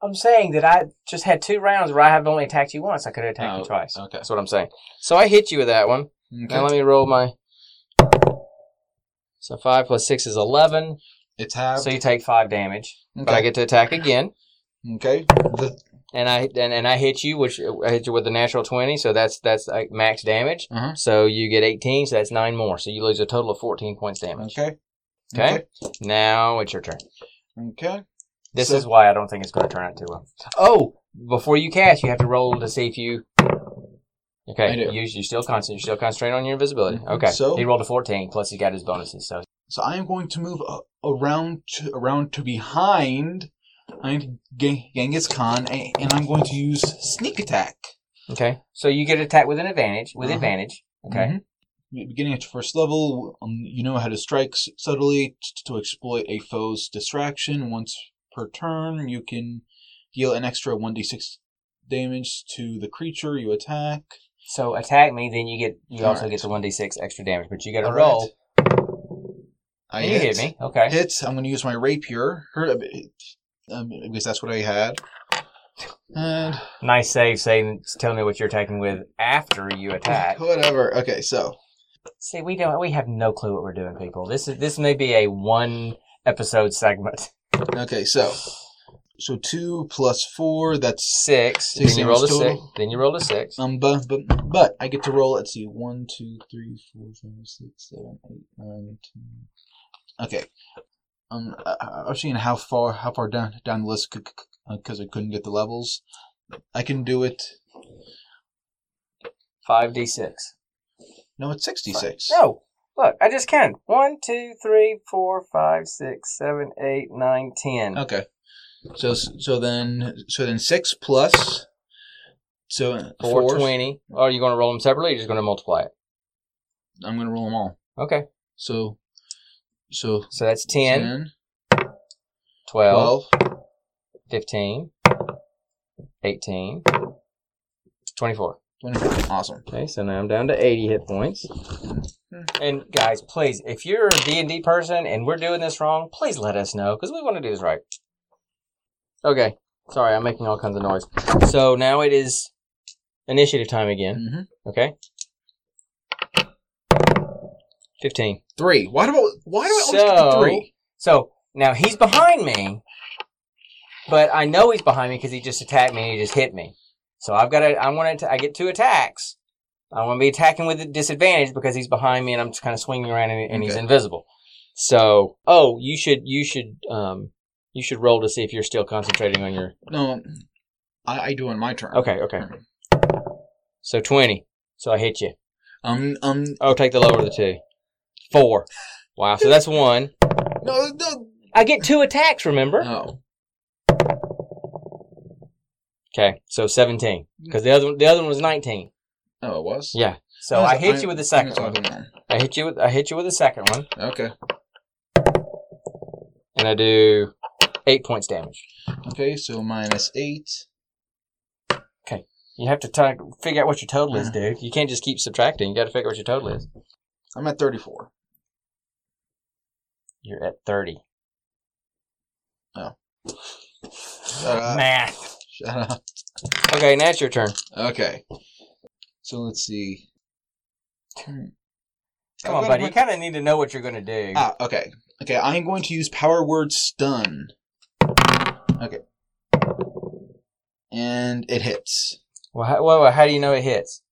Speaker 1: I'm saying that I just had two rounds where I have only attacked you once. I could have attacked
Speaker 2: Oh,
Speaker 1: you twice.
Speaker 2: Okay.
Speaker 1: That's what I'm saying. So I hit you with that one. Now let me roll my. So five plus six is eleven.
Speaker 2: It's halved.
Speaker 1: So you take five damage,
Speaker 2: okay.
Speaker 1: but I get to attack again,
Speaker 2: okay. The,
Speaker 1: and I and, and I hit you, which I hit you with a natural twenty. So that's that's like max damage.
Speaker 2: uh-huh.
Speaker 1: So you get eighteen. So that's nine more. So you lose a total of fourteen points damage.
Speaker 2: Okay.
Speaker 1: Okay. Now it's your turn.
Speaker 2: Okay.
Speaker 1: This
Speaker 2: So-
Speaker 1: is why I don't think it's going to turn out too well. Oh, before you cast, you have to roll to see if you. Okay,
Speaker 2: I do.
Speaker 1: you you still concentrate. You're still constrained on your invisibility.
Speaker 2: Mhm.
Speaker 1: Okay,
Speaker 2: So-
Speaker 1: he rolled a fourteen. Plus, he got his bonuses. So
Speaker 2: So I am going to move uh, around to, around to behind I'm Gen- Genghis Khan, and I'm going to use sneak attack.
Speaker 1: okay, so you get attacked with an advantage. With
Speaker 2: Uh-huh.
Speaker 1: advantage. Okay.
Speaker 2: Mhm. Beginning at your first level, um, you know how to strike subtly t- to exploit a foe's distraction. Once per turn, you can deal an extra 1d6 damage to the creature you attack.
Speaker 1: So attack me, then you get you also
Speaker 2: Alright.
Speaker 1: get the one d six extra damage, but you got to roll.
Speaker 2: I
Speaker 1: And you hit me. Okay.
Speaker 2: Hit. I'm going to use my rapier. Her, um, because that's what I had. And
Speaker 1: Nice save, saying tell me what you're attacking with after you attack.
Speaker 2: whatever. Okay, so
Speaker 1: See, we don't. We have no clue what we're doing, people. This is this may be a one episode segment.
Speaker 2: okay, so so two plus four. That's
Speaker 1: Six.
Speaker 2: Six
Speaker 1: then you roll a
Speaker 2: damage
Speaker 1: six. Then you roll a six.
Speaker 2: um, but but but I get to roll. Let's see, one, two, three, four, five, six, seven, eight, nine, ten. Okay. Um, I, I was seeing how far how far down down the list because I couldn't get the levels. I can do it.
Speaker 1: Five d six.
Speaker 2: No, it's sixty six.
Speaker 1: No, look, I just counted. One, two, three, four, five, six, seven, eight, nine, ten.
Speaker 2: Okay. So so then so then six plus. So
Speaker 1: four twenty. Oh, are you going to roll them separately? Or you're just going to multiply it.
Speaker 2: I'm gonna roll them all.
Speaker 1: Okay.
Speaker 2: So so
Speaker 1: So that's 10,
Speaker 2: 10,
Speaker 1: 12,
Speaker 2: 12,
Speaker 1: 15, 18, 24.
Speaker 2: 24. Awesome.
Speaker 1: Okay, so now I'm down to 80 hit points. Hmm. And guys, please, if you're a D&D person and we're doing this wrong, please let us know because we want to do this right. Okay. Sorry, I'm making all kinds of noise. So now it is initiative time again.
Speaker 2: hmm
Speaker 1: Okay. 15.
Speaker 2: Three. Why do I, why do I always get the three?
Speaker 1: So now he's behind me, but I know he's behind me because he just attacked me and he just hit me. So I've got to, I want to, I get two attacks. I want to be attacking with a disadvantage because he's behind me and I'm just kind of swinging around and, and he's invisible. So, oh, you should, you should, um, you should roll to see if you're still concentrating on your.
Speaker 2: No, I, I do on my turn.
Speaker 1: Okay, okay. So 20. So I hit you.
Speaker 2: Um, um,
Speaker 1: Oh, take the lower of the two. Four. Wow. So that's one.
Speaker 2: no, no.
Speaker 1: I get two attacks, remember?
Speaker 2: Oh,
Speaker 1: Okay, so seventeen because the other one, the other one was nineteen.
Speaker 2: oh, it was.
Speaker 1: Yeah. So I hit you with the second one. I hit you with I hit you with the second one,
Speaker 2: Okay.
Speaker 1: and I do eight points damage.
Speaker 2: Okay, so minus eight.
Speaker 1: Okay, You have to try, figure out what your total is, dude. You can't just keep subtracting. You got to figure out what your total is.
Speaker 2: I'm at thirty-four.
Speaker 1: You're at thirty.
Speaker 2: Oh. Shut up.
Speaker 1: Math.
Speaker 2: Shut up.
Speaker 1: Okay, now it's your turn.
Speaker 2: Okay. So let's see. Turn.
Speaker 1: Come
Speaker 2: I'm
Speaker 1: on,
Speaker 2: gonna
Speaker 1: buddy. You kind of need to know what you're going to do.
Speaker 2: Ah, okay. Okay, I am going to use power word stun. Okay. And it hits.
Speaker 1: Well, how, well, how do you know it hits?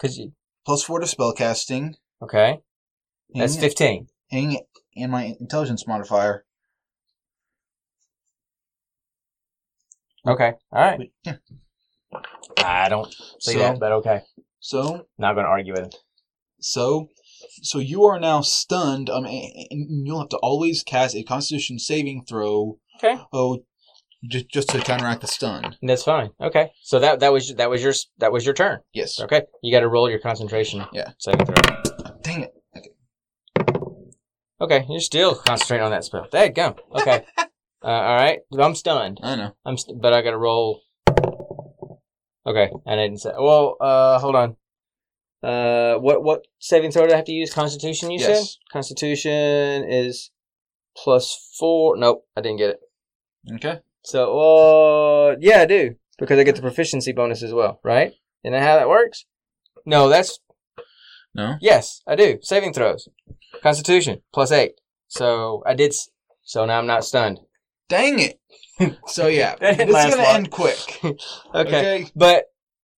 Speaker 1: Cause you,
Speaker 2: Plus four to spellcasting.
Speaker 1: okay, that's fifteen.
Speaker 2: hang and my intelligence modifier.
Speaker 1: Okay, all right.
Speaker 2: Yeah.
Speaker 1: I don't see
Speaker 2: So,
Speaker 1: that, but okay.
Speaker 2: so,
Speaker 1: Not going to argue with it.
Speaker 2: so, so you are now stunned. Um, and you'll have to always cast a Constitution saving throw.
Speaker 1: Okay.
Speaker 2: Oh, just just to counteract the stun.
Speaker 1: That's fine. Okay, so that that was that was your that was your turn.
Speaker 2: Yes.
Speaker 1: Okay, you got to roll your concentration.
Speaker 2: Yeah.
Speaker 1: Saving throw.
Speaker 2: Dang it.
Speaker 1: Okay, you're still concentrating on that spell. There you go. Okay. uh, all right. I'm stunned.
Speaker 2: I know.
Speaker 1: I'm, st- but I got to roll. Okay, And I didn't say. Well, uh, hold on. Uh, what what saving throw do I have to use? Constitution, you said. Constitution is plus four. Nope, I didn't get it.
Speaker 2: Okay.
Speaker 1: So, uh, yeah, I do because I get the proficiency bonus as well, right? Isn't that how that works? No, that's
Speaker 2: No.
Speaker 1: yes, I do. Saving throws, Constitution plus eight. So I did. s- So now I'm not stunned.
Speaker 2: Dang it. So yeah, this is gonna
Speaker 1: long.
Speaker 2: end quick.
Speaker 1: okay.
Speaker 2: Okay.
Speaker 1: But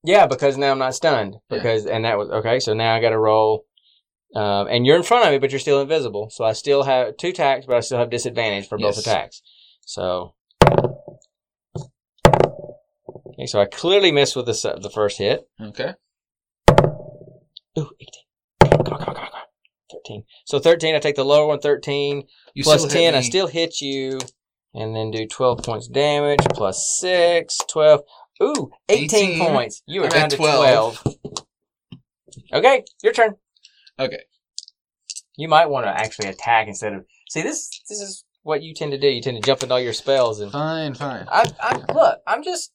Speaker 1: yeah, because now I'm not stunned.
Speaker 2: Yeah.
Speaker 1: Because and that was okay. So now I got to roll, um, and you're in front of me, but you're still invisible. So I still have two attacks, but I still have disadvantage for both attacks. So okay, so I clearly missed with the the first hit.
Speaker 2: Okay.
Speaker 1: Ooh, 18. Come on, come on, come on, come on. 13. So 13, I take the lower one, 13.
Speaker 2: You hit
Speaker 1: 10, I still hit you. And then do 12 points damage, plus 6, 12. Ooh, 18,
Speaker 2: 18.
Speaker 1: points. You were
Speaker 2: I'm
Speaker 1: down to
Speaker 2: 12.
Speaker 1: 12. Okay, your turn.
Speaker 2: Okay.
Speaker 1: You might want to actually attack instead of. See, this this is what you tend to do. You tend to jump into all your spells. and
Speaker 2: Fine, fine,
Speaker 1: I, I Look, I'm just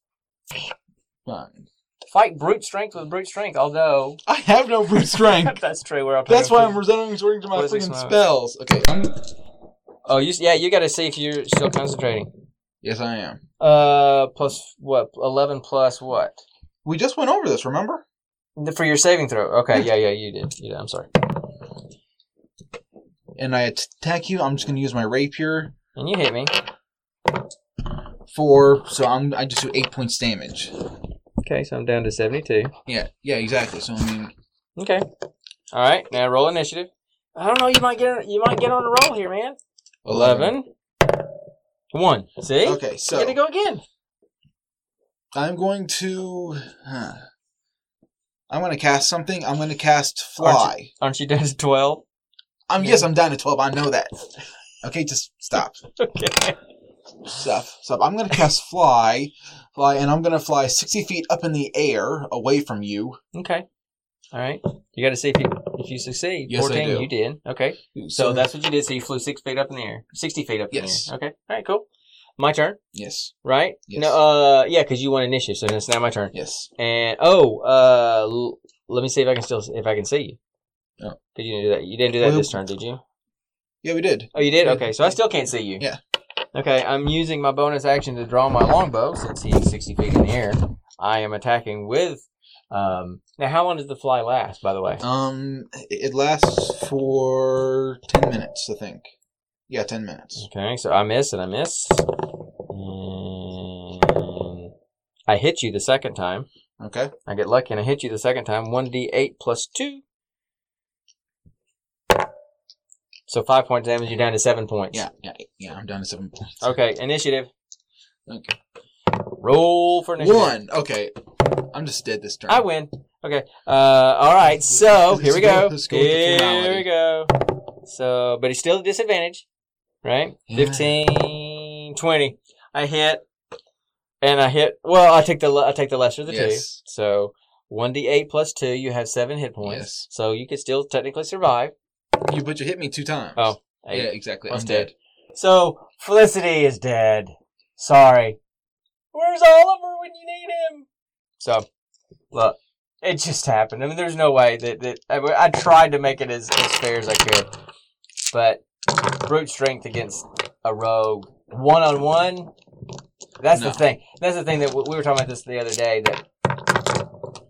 Speaker 2: fine.
Speaker 1: fight brute strength with brute strength, although.
Speaker 2: I have no brute strength.
Speaker 1: That's true. We're up
Speaker 2: That's why I'm resenting resorting to my
Speaker 1: What is this
Speaker 2: freaking
Speaker 1: smoke?
Speaker 2: spells. Okay.
Speaker 1: Oh, you, yeah, you got to see if you're still concentrating.
Speaker 2: Yes, I am.
Speaker 1: Uh, plus what? Eleven plus what?
Speaker 2: We just went over this. Remember?
Speaker 1: For your saving throw. Okay, yeah, yeah, you did. You did. I'm sorry.
Speaker 2: And I attack you. I'm just gonna use my rapier
Speaker 1: And you hit me.
Speaker 2: For. So I'm. I just do eight points damage.
Speaker 1: Okay, so I'm down to seventy-two.
Speaker 2: Yeah. Yeah. Exactly. So I mean.
Speaker 1: Okay. All right. Now roll initiative. I don't know. You might get. You might get on a roll here, man. Eleven. One. See?
Speaker 2: Okay.
Speaker 1: So you
Speaker 2: So
Speaker 1: get to go again.
Speaker 2: I'm going to. Huh. I'm gonna cast something. I'm gonna cast
Speaker 1: Aren't
Speaker 2: fly.
Speaker 1: Aren't you down to twelve?
Speaker 2: I'm yes. I'm down to twelve. I know that. Okay. Just stop.
Speaker 1: Okay.
Speaker 2: Stop. Stop. I'm gonna cast fly. Fly, and I'm gonna fly sixty feet up in the air away from you.
Speaker 1: Okay. All right. You got to see if you if you succeed.
Speaker 2: Yes, I
Speaker 1: Fourteen.
Speaker 2: do.
Speaker 1: You did. Okay. So that's what you did. So you flew six feet up in the air, sixty feet up
Speaker 2: Yes.
Speaker 1: in the air. Okay. All right. Cool. My turn.
Speaker 2: yes.
Speaker 1: Right?
Speaker 2: Yes.
Speaker 1: No. Uh. Yeah. Because you won initiative, so it's now my turn.
Speaker 2: Yes.
Speaker 1: And oh. Uh. L- let me see if I can still if I can see you.
Speaker 2: Oh.
Speaker 1: Did you do that. You didn't do that
Speaker 2: Well,
Speaker 1: this turn, did you?
Speaker 2: Yeah, we did.
Speaker 1: Oh, you did. Okay. So I still can't see you.
Speaker 2: Yeah.
Speaker 1: Okay. I'm using my bonus action to draw my longbow since he's sixty feet in the air. I am attacking with. Um. Now, how long does the fly last? By the way.
Speaker 2: Um, it lasts for ten minutes, I think. Yeah, ten minutes.
Speaker 1: Okay, so I miss and I miss. And I hit you the second time.
Speaker 2: Okay.
Speaker 1: I get lucky and I hit you the second time. 1d8 plus 2. So 5 points damage, you're down to 7 points.
Speaker 2: Yeah, yeah, yeah. I'm down to seven points.
Speaker 1: Okay, initiative.
Speaker 2: Okay.
Speaker 1: Roll for initiative.
Speaker 2: One. Okay. I'm just dead this turn.
Speaker 1: I win. Okay. Uh, all right. So here we
Speaker 2: go-
Speaker 1: go.
Speaker 2: let's go
Speaker 1: Here we go. So, but he's still at disadvantage, right?
Speaker 2: Yeah.
Speaker 1: 15, 20. I hit, and I hit. Well, I take the I take the lesser of the two. So one d eight plus two, you have seven hit points.
Speaker 2: Yes.
Speaker 1: So you could still technically survive.
Speaker 2: You, but you hit me two times.
Speaker 1: Oh,
Speaker 2: yeah,
Speaker 1: eight.
Speaker 2: exactly. I'm dead.
Speaker 1: So Felicity is dead. Sorry. Where's Oliver when you need him? So, look, it just happened. I mean, there's no way that, that I, I tried to make it as, as fair as I could, but brute strength against a rogue, one on one. That's
Speaker 2: No.
Speaker 1: the thing. That's the thing that we were talking about this the other day. That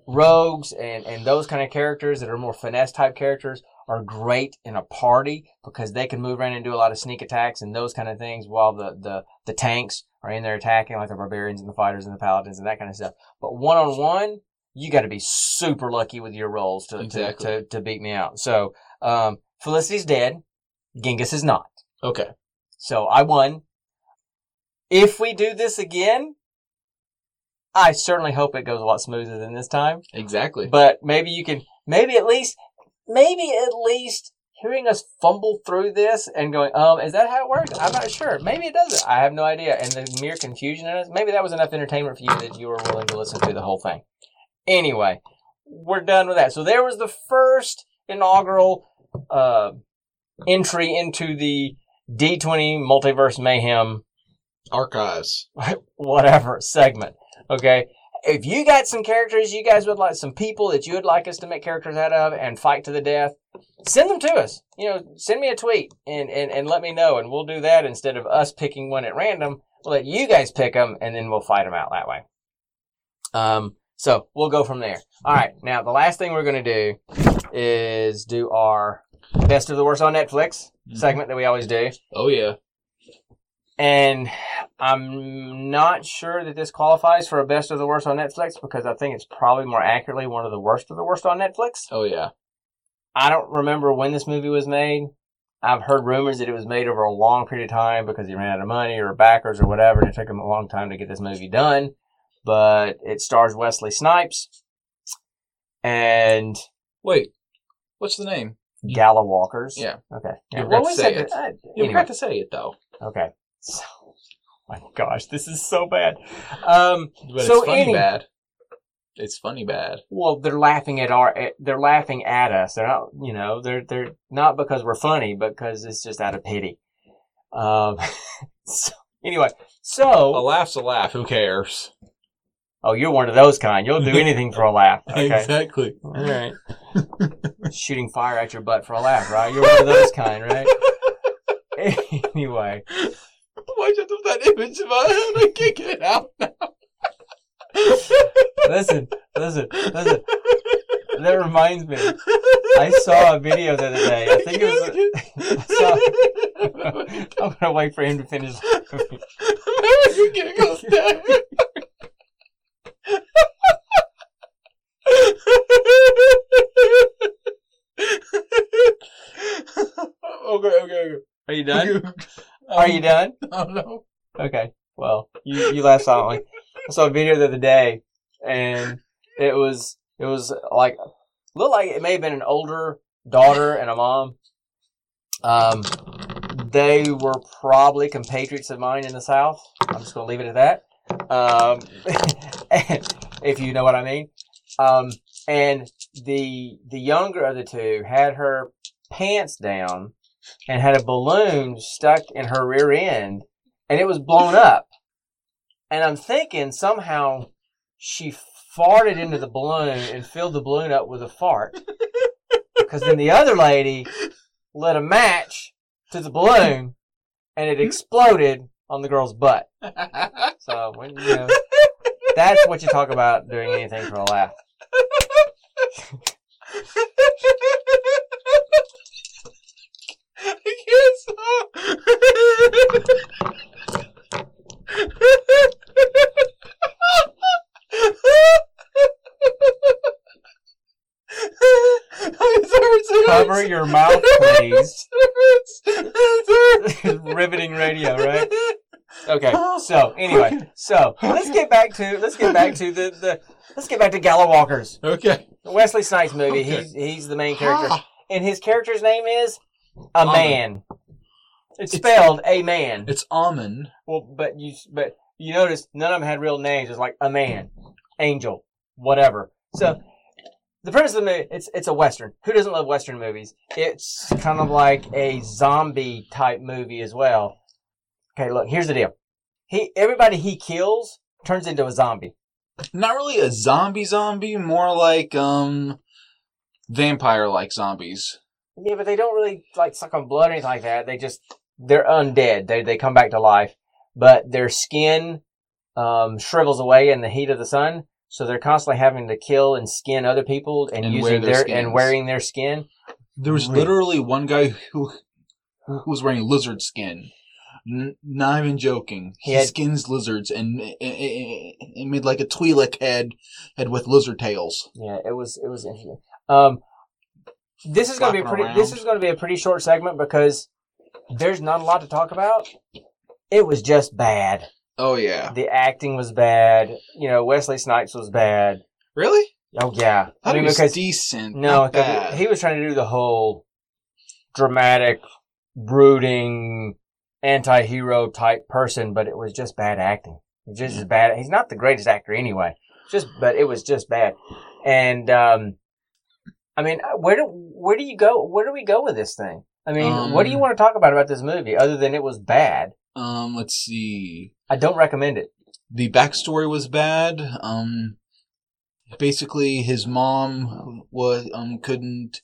Speaker 1: rogues and and those kind of characters that are more finesse type characters are great in a party because they can move around and do a lot of sneak attacks and those kind of things, while the the the tanks are in there attacking like the barbarians and the fighters and the paladins and that kind of stuff. But one on one, you got to be super lucky with your rolls to,
Speaker 2: Exactly.
Speaker 1: to, to to beat me out. So um, Felicity's dead. Genghis is not.
Speaker 2: Okay.
Speaker 1: So I won. If we do this again, I certainly hope it goes a lot smoother than this time.
Speaker 2: Exactly.
Speaker 1: But maybe you can, maybe at least, maybe at least hearing us fumble through this and going, um, is that how it works? I'm not sure. Maybe it doesn't. I have no idea. And the mere confusion in it, maybe that was enough entertainment for you that you were willing to listen to the whole thing. Anyway, we're done with that. So there was the first inaugural uh, entry into the D20 Multiverse Mayhem
Speaker 2: Archives.
Speaker 1: whatever segment. Okay. If you got some characters you guys would like, some people that you would like us to make characters out of and fight to the death, send them to us. You know, send me a tweet and, and, and let me know, and we'll do that instead of us picking one at random. We'll let you guys pick them, and then we'll fight them out that way. Um, so we'll go from there. All right. Now, the last thing we're going to do is do our best of the worst on Netflix segment that we always do.
Speaker 2: Oh yeah.
Speaker 1: And I'm not sure that this qualifies for a best of the worst on Netflix because I think it's probably more accurately one of the worst of the worst on Netflix.
Speaker 2: Oh yeah.
Speaker 1: I don't remember when this movie was made. I've heard rumors that it was made over a long period of time because he ran out of money or backers or whatever, and it took him a long time to get this movie done. But it stars Wesley Snipes and
Speaker 2: Wait. What's the name?
Speaker 1: Gallowalkers.
Speaker 2: Yeah.
Speaker 1: Okay.
Speaker 2: You
Speaker 1: Yeah,
Speaker 2: to say
Speaker 1: said
Speaker 2: it.
Speaker 1: that- uh,
Speaker 2: You
Speaker 1: anyway.
Speaker 2: forgot to say it though.
Speaker 1: Okay. So, my gosh, this is so bad. Um,
Speaker 2: But
Speaker 1: So
Speaker 2: it's funny
Speaker 1: any-
Speaker 2: bad. It's funny bad.
Speaker 1: well, they're laughing at our, at- they're laughing at us. They're not, you know, they're they're not because we're funny, but because it's just out of pity. Um, so, anyway, so A
Speaker 2: laugh's a laugh. Who cares?
Speaker 1: oh, you're one of those kind. You'll do anything for a laugh. Okay.
Speaker 2: Exactly.
Speaker 1: All right. Shooting fire at your butt for a laugh, right? You're one of those kind, right? anyway,
Speaker 2: Why'd you have that image in my head? I can't get it out now.
Speaker 1: listen, listen, listen. That reminds me. I saw a video the other day. I think it was. I'm gonna wait for him to finish.
Speaker 2: American giggles okay, okay, okay.
Speaker 1: Are you done? Are you done?
Speaker 2: Oh no.
Speaker 1: Okay. Well, you you laughed silently. I saw a video the other day, and it was it was like looked like it may have been an older daughter and a mom. Um, they were probably compatriots of mine in the South. I'm just gonna leave it at that. Um, if you know what I mean. Um, and the the younger of the two had her pants down and had a balloon stuck in her rear end and it was blown up. And I'm thinking somehow she farted into the balloon and filled the balloon up with a fart. Because then the other lady lit a match to the balloon and it exploded on the girl's butt. So, when, you know, that's what you talk about doing anything for a laugh.
Speaker 2: I can't stop.
Speaker 1: Cover your mouth, please. Riveting radio, right? Okay. So anyway, so let's get back to let's get back to the, the let's get back to Gallowalkers.
Speaker 2: Okay.
Speaker 1: Wesley Snipes movie.
Speaker 2: Okay.
Speaker 1: He's he's the main character, and his character's name is a man. It's spelled a man.
Speaker 2: It's almond.
Speaker 1: Well, but you but you notice none of them had real names. It's like a man, angel, whatever. So the premise of the movie it's it's a western. Who doesn't love western movies? It's kind of like a zombie type movie as well. Okay, look, here's the deal. He everybody he kills turns into a zombie.
Speaker 2: Not really a zombie zombie, more like um vampire like zombies.
Speaker 1: Yeah, but they don't really like suck on blood or anything like that. They just they're undead. They they come back to life, but their skin um, shrivels away in the heat of the sun. So they're constantly having to kill and skin other people and,
Speaker 2: And wear
Speaker 1: using
Speaker 2: their
Speaker 1: their, and wearing their skin.
Speaker 2: There was literally one guy who who was wearing lizard skin. N- not even joking. He,
Speaker 1: He had-
Speaker 2: skins lizards and it, it, it made like a Twi'lek head head with lizard tails.
Speaker 1: Yeah, it was it was interesting. Um, this is going to be a
Speaker 2: Flapping
Speaker 1: pretty. This is going to be a pretty short segment because there's not a lot to talk about. It was just bad.
Speaker 2: Oh yeah,
Speaker 1: The acting was bad. You know, Wesley Snipes was bad.
Speaker 2: really?
Speaker 1: Oh yeah,
Speaker 2: I
Speaker 1: I mean
Speaker 2: was
Speaker 1: because
Speaker 2: decent.
Speaker 1: no,
Speaker 2: bad.
Speaker 1: he was trying to do the whole dramatic, brooding, anti-hero type person, but it was just bad acting. It was just as bad. He's not the greatest actor anyway. Just, but it was just bad. And um, I mean, where do where do you go? Where do we go with this thing? I mean, what do you
Speaker 2: Um,
Speaker 1: want to talk about about this movie other than it was bad?
Speaker 2: um, let's see.
Speaker 1: I don't recommend it.
Speaker 2: the backstory was bad. Um, basically, his mom was um couldn't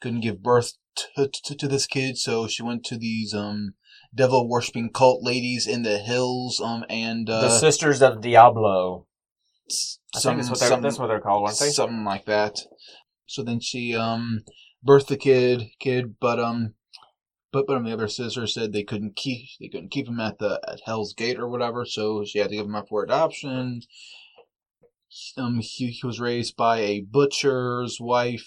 Speaker 2: couldn't give birth to, to, to this kid, so she went to these um devil worshipping cult ladies in the hills. Um, and uh,
Speaker 1: the Sisters of Diablo.
Speaker 2: some,
Speaker 1: think that's what they're
Speaker 2: some-
Speaker 1: that's what they're called, aren't they?
Speaker 2: something like that. So then she um birthed the kid, kid, but um. But but um, the other sister said they couldn't keep they couldn't keep him at the at Hell's Gate or whatever, so she had to give him up for adoption. Um, he, he was raised by a butcher's wife,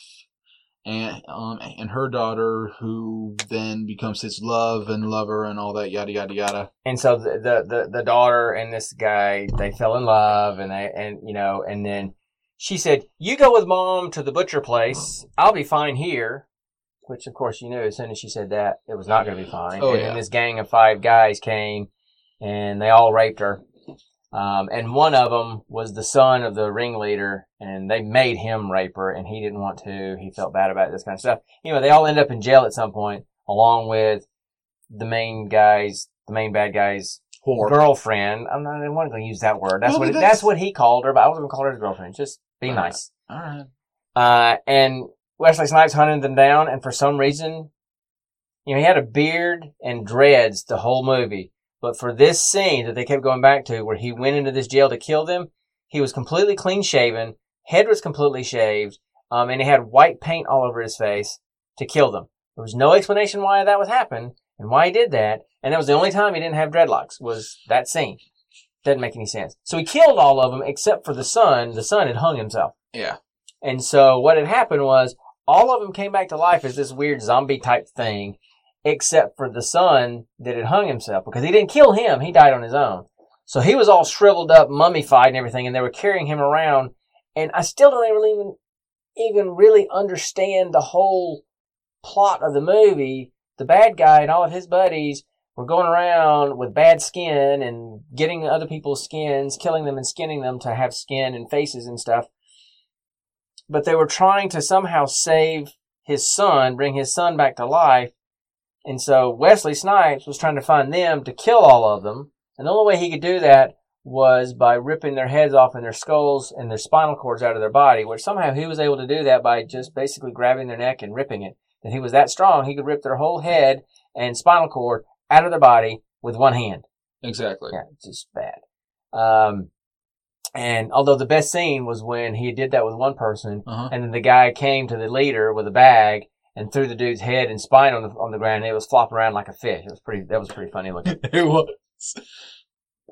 Speaker 2: and um and her daughter, who then becomes his love and lover and all that yada yada yada.
Speaker 1: and so the, the the the daughter and this guy they fell in love and they and you know and then she said you go with mom to the butcher place i'll be fine here which of course you knew as soon as she said that it was not going to be fine
Speaker 2: Oh,
Speaker 1: and
Speaker 2: yeah.
Speaker 1: then this gang of five guys came and they all raped her um, and one of them was the son of the ringleader and they made him rape her and he didn't want to he felt bad about this kind of stuff you know they all end up in jail at some point along with the main guys the main bad guys
Speaker 2: Whore.
Speaker 1: girlfriend. I'm not. I wasn't going to use that word. That's what. That's,
Speaker 2: that's-
Speaker 1: what he called her, but I wasn't going to call her his girlfriend. Just be
Speaker 2: All right.
Speaker 1: nice.
Speaker 2: All right.
Speaker 1: Uh, and Wesley Snipes hunted them down, and for some reason, you know, he had a beard and dreads the whole movie. But for this scene that they kept going back to, where he went into this jail to kill them, he was completely clean shaven, head was completely shaved, um, and he had white paint all over his face to kill them. There was no explanation why that was happened and why he did that, and that was the only time he didn't have dreadlocks was that scene. Doesn't make any sense. So he killed all of them except for the son. The son had hung himself.
Speaker 2: Yeah.
Speaker 1: And so what had happened was all of them came back to life as this weird zombie type thing, except for the son that had hung himself because he didn't kill him. He died on his own. So he was all shriveled up, mummified and everything, and they were carrying him around. And I still don't really even, even really understand the whole plot of the movie. The bad guy and all of his buddies were going around with bad skin and getting other people's skins, killing them and skinning them to have skin and faces and stuff but they were trying to somehow save his son, bring his son back to life. And so Wesley Snipes was trying to find them to kill all of them. And the only way he could do that was by ripping their heads off and their skulls and their spinal cords out of their body, which somehow he was able to do that by just basically grabbing their neck and ripping it. And he was that strong, he could rip their whole head and spinal cord out of their body with one hand.
Speaker 2: Exactly.
Speaker 1: Yeah, it's just bad. Um, and although the best scene was when he did that with one person,
Speaker 2: Uh huh.
Speaker 1: and then the guy came to the leader with a bag and threw the dude's head and spine on the on the ground, and it was flopping around like a fish. It was pretty. That was pretty funny looking.
Speaker 2: it was.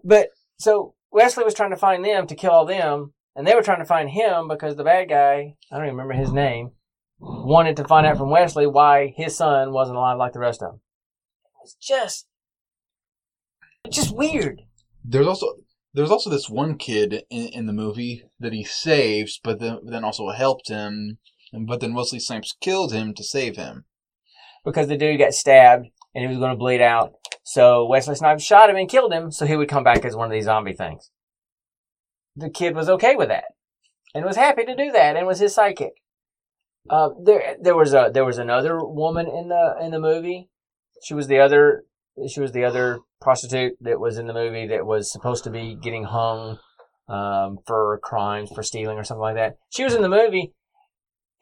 Speaker 1: But so Wesley was trying to find them to kill all them, and they were trying to find him because the bad guy, I don't even remember his name, wanted to find out from Wesley why his son wasn't alive like the rest of them. It was just, just weird.
Speaker 2: There's also there's also this one kid in, in the movie that he saves, but then then also helped him, but then Wesley Snipes killed him to save him.
Speaker 1: because the dude got stabbed and he was going to bleed out. So Wesley Snipes shot him and killed him so he would come back as one of these zombie things. The kid was okay with that and was happy to do that and was his psychic. Uh, there, there was a there was another woman in the in the movie. She was the other she was the other prostitute that was in the movie that was supposed to be getting hung um, for crimes for stealing or something like that. She was in the movie,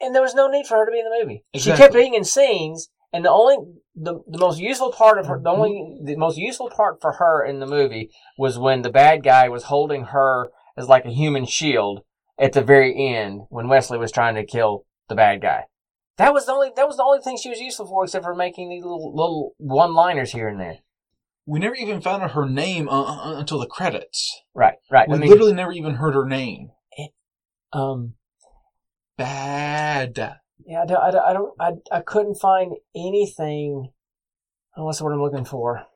Speaker 1: and there was no need for her to be in the movie. She kept being in scenes, And the only the, the most useful part of her the only the most useful part for her in the movie was when the bad guy was holding her as like a human shield at the very end when Wesley was trying to kill the bad guy. That was the only that was the only thing she was useful for except for making these little little one liners here and there.
Speaker 2: We never even found out her name uh, uh, until the credits.
Speaker 1: Right, right.
Speaker 2: We
Speaker 1: I mean,
Speaker 2: literally never even heard her name.
Speaker 1: um,
Speaker 2: Bad.
Speaker 1: yeah, I don't, I don't, I, don't I, I couldn't find anything. oh, What's the word I'm looking for?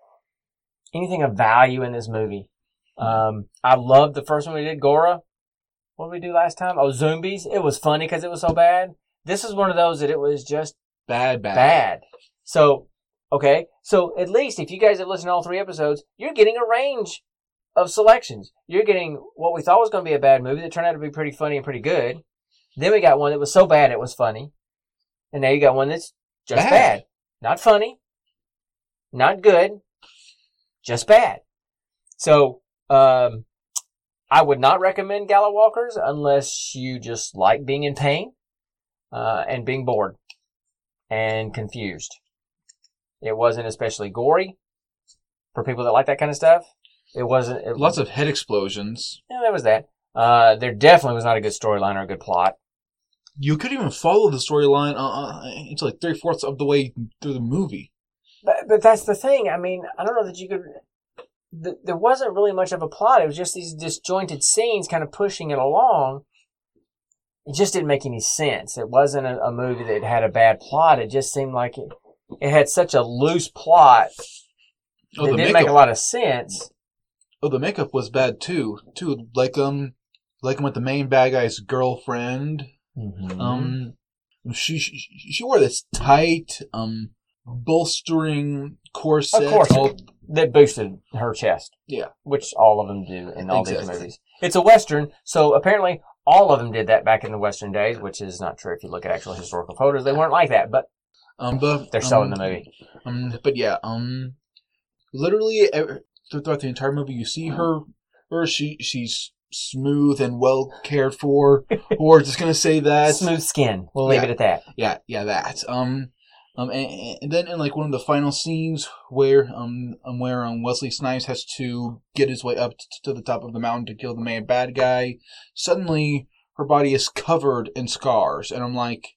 Speaker 1: Anything of value in this movie. Um, I loved the first one we did, Gora. What did we do last time? Oh, Zombies. It was funny because it was so bad. This is one of those that it was just
Speaker 2: Bad, bad.
Speaker 1: bad. So, okay. So at least if you guys have listened to all three episodes, you're getting a range of selections. You're getting what we thought was going to be a bad movie that turned out to be pretty funny and pretty good. Then we got one that was so bad it was funny. And now you got one that's just
Speaker 2: Bad.
Speaker 1: bad. Not funny. Not good. Just bad. So, um, I would not recommend Gallowalkers unless you just like being in pain, uh, and being bored and confused. It wasn't especially gory for people that like that kind of stuff. It wasn't. It,
Speaker 2: Lots of head explosions.
Speaker 1: yeah, there was that. Uh, there definitely was not a good storyline or a good plot.
Speaker 2: You could even follow the storyline uh, uh, into like three fourths of the way through the movie.
Speaker 1: But, but that's the thing. I mean, I don't know that you could. Th- there wasn't really much of a plot. It was just these disjointed scenes kind of pushing it along. It just didn't make any sense. It wasn't a, a movie that had a bad plot. It just seemed like it, it had such a loose plot
Speaker 2: Oh,
Speaker 1: that didn't
Speaker 2: makeup.
Speaker 1: make a lot of sense.
Speaker 2: Oh, the makeup was bad too. Too like um, like with the main bad guy's girlfriend.
Speaker 1: Mm-hmm.
Speaker 2: Um, she, she she wore this tight um bolstering corset.
Speaker 1: Of course,
Speaker 2: all-
Speaker 1: that boosted her chest.
Speaker 2: Yeah.
Speaker 1: which all of them do in all these movies. It's a western, so apparently all of them did that back in the western days, which is not true if you look at actual historical photos. They weren't like that, but
Speaker 2: um, but
Speaker 1: they're selling
Speaker 2: um,
Speaker 1: the movie.
Speaker 2: Um, but yeah, um, literally ev- throughout the entire movie, you see her, her she she's smooth and well cared for. or just gonna say that.
Speaker 1: Smooth skin. We'll leave it at that.
Speaker 2: Yeah, yeah, that. Um, um, and, and then in like one of the final scenes where um, um where um Wesley Snipes has to get his way up t- to the top of the mountain to kill the main bad guy, suddenly her body is covered in scars, and I'm like,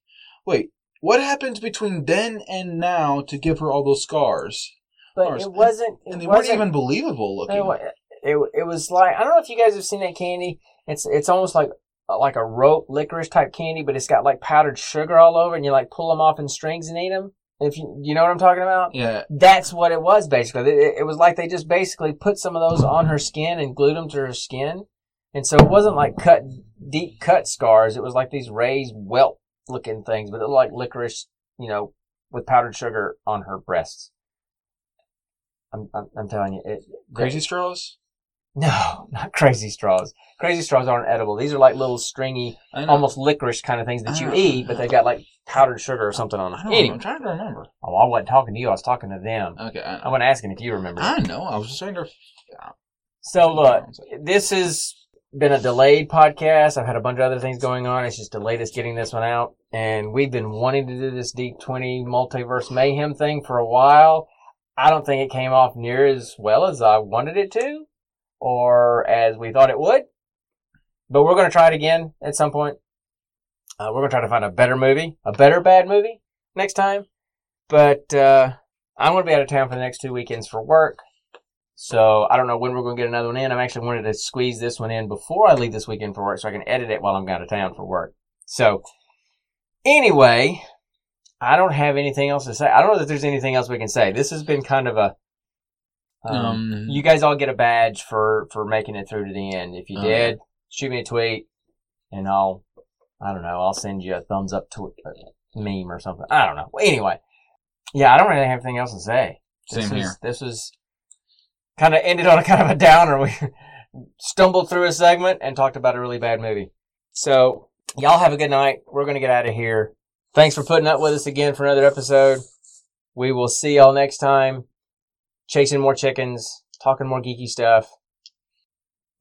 Speaker 2: wait, what happened between then and now to give her all those scars?
Speaker 1: But
Speaker 2: Ours.
Speaker 1: it wasn't. It
Speaker 2: And they weren't
Speaker 1: wasn't,
Speaker 2: even believable looking.
Speaker 1: It, it, it was like I don't know if you guys have seen that candy. It's it's almost like Uh, like a rope licorice type candy, but it's got like powdered sugar all over, and you like pull them off in strings and eat them. If you you know what I'm talking about.
Speaker 2: Yeah,
Speaker 1: That's what it was basically. It, it was like they just basically put some of those on her skin and glued them to her skin, and so it wasn't like cut deep cut scars. It was like these raised welt looking things, but it looked like licorice, you know, with powdered sugar on her breasts. I'm I'm, I'm telling you, it,
Speaker 2: crazy straws.
Speaker 1: No, not crazy straws. Crazy straws aren't edible. These are like little stringy, almost licorice kind of things that you eat, but they've got like powdered sugar or something on them. Anyway,
Speaker 2: I'm trying to remember.
Speaker 1: oh, I wasn't talking to you. I was talking to them.
Speaker 2: Okay, I,
Speaker 1: I wasn't asking if you remember.
Speaker 2: I know. I was just trying to.
Speaker 1: So look, this has been a delayed podcast. I've had a bunch of other things going on. It's just delayed us getting this one out. And we've been wanting to do this D20 multiverse mayhem thing for a while. I don't think it came off near as well as I wanted it to or as we thought it would. But we're going to try it again at some point. Uh, we're going to try to find a better movie, a better bad movie next time. But uh, I'm going to be out of town for the next two weekends for work. So I don't know when we're going to get another one in. I'm actually wanted to squeeze this one in before I leave this weekend for work so I can edit it while I'm out of town for work. So anyway, I don't have anything else to say. I don't know that there's anything else we can say. This has been kind of a um,
Speaker 2: Um,
Speaker 1: you guys all get a badge for for making it through to the end. If you
Speaker 2: Uh.
Speaker 1: did, shoot me a tweet and I'll I don't know, I'll send you a thumbs up to a meme or something. I don't know. Anyway, yeah, I don't really have anything else to say. This
Speaker 2: Same
Speaker 1: was,
Speaker 2: here.
Speaker 1: This was kind of ended on a kind of a downer. We stumbled through a segment and talked about a really bad movie. So y'all have a good night. We're gonna get out of here. Thanks for putting up with us again for another episode. We will see y'all next time. Chasing more chickens, talking more geeky stuff.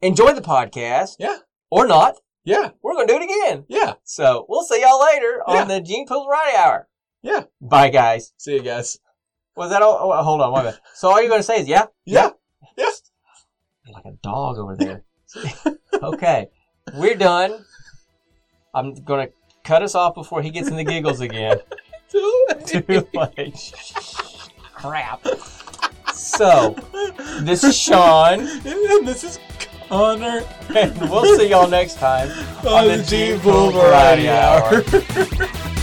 Speaker 1: Enjoy the podcast.
Speaker 2: Yeah.
Speaker 1: Or not.
Speaker 2: Yeah,
Speaker 1: We're gonna do it again.
Speaker 2: yeah.
Speaker 1: So we'll see y'all later
Speaker 2: Yeah.
Speaker 1: on the Gene Pool Variety Hour.
Speaker 2: Yeah.
Speaker 1: Bye, guys.
Speaker 2: See you guys.
Speaker 1: Was that all? Oh, hold on, one minute. So all you're going to say is, yeah?
Speaker 2: Yeah. Yes.
Speaker 1: You're like a dog over there. okay. We're done. I'm going to cut us off before he gets in the giggles again. Too late. Crap. So, this is Sean,
Speaker 2: and this is Connor.
Speaker 1: And we'll see y'all next time
Speaker 2: on the Gene Pool Variety Hour.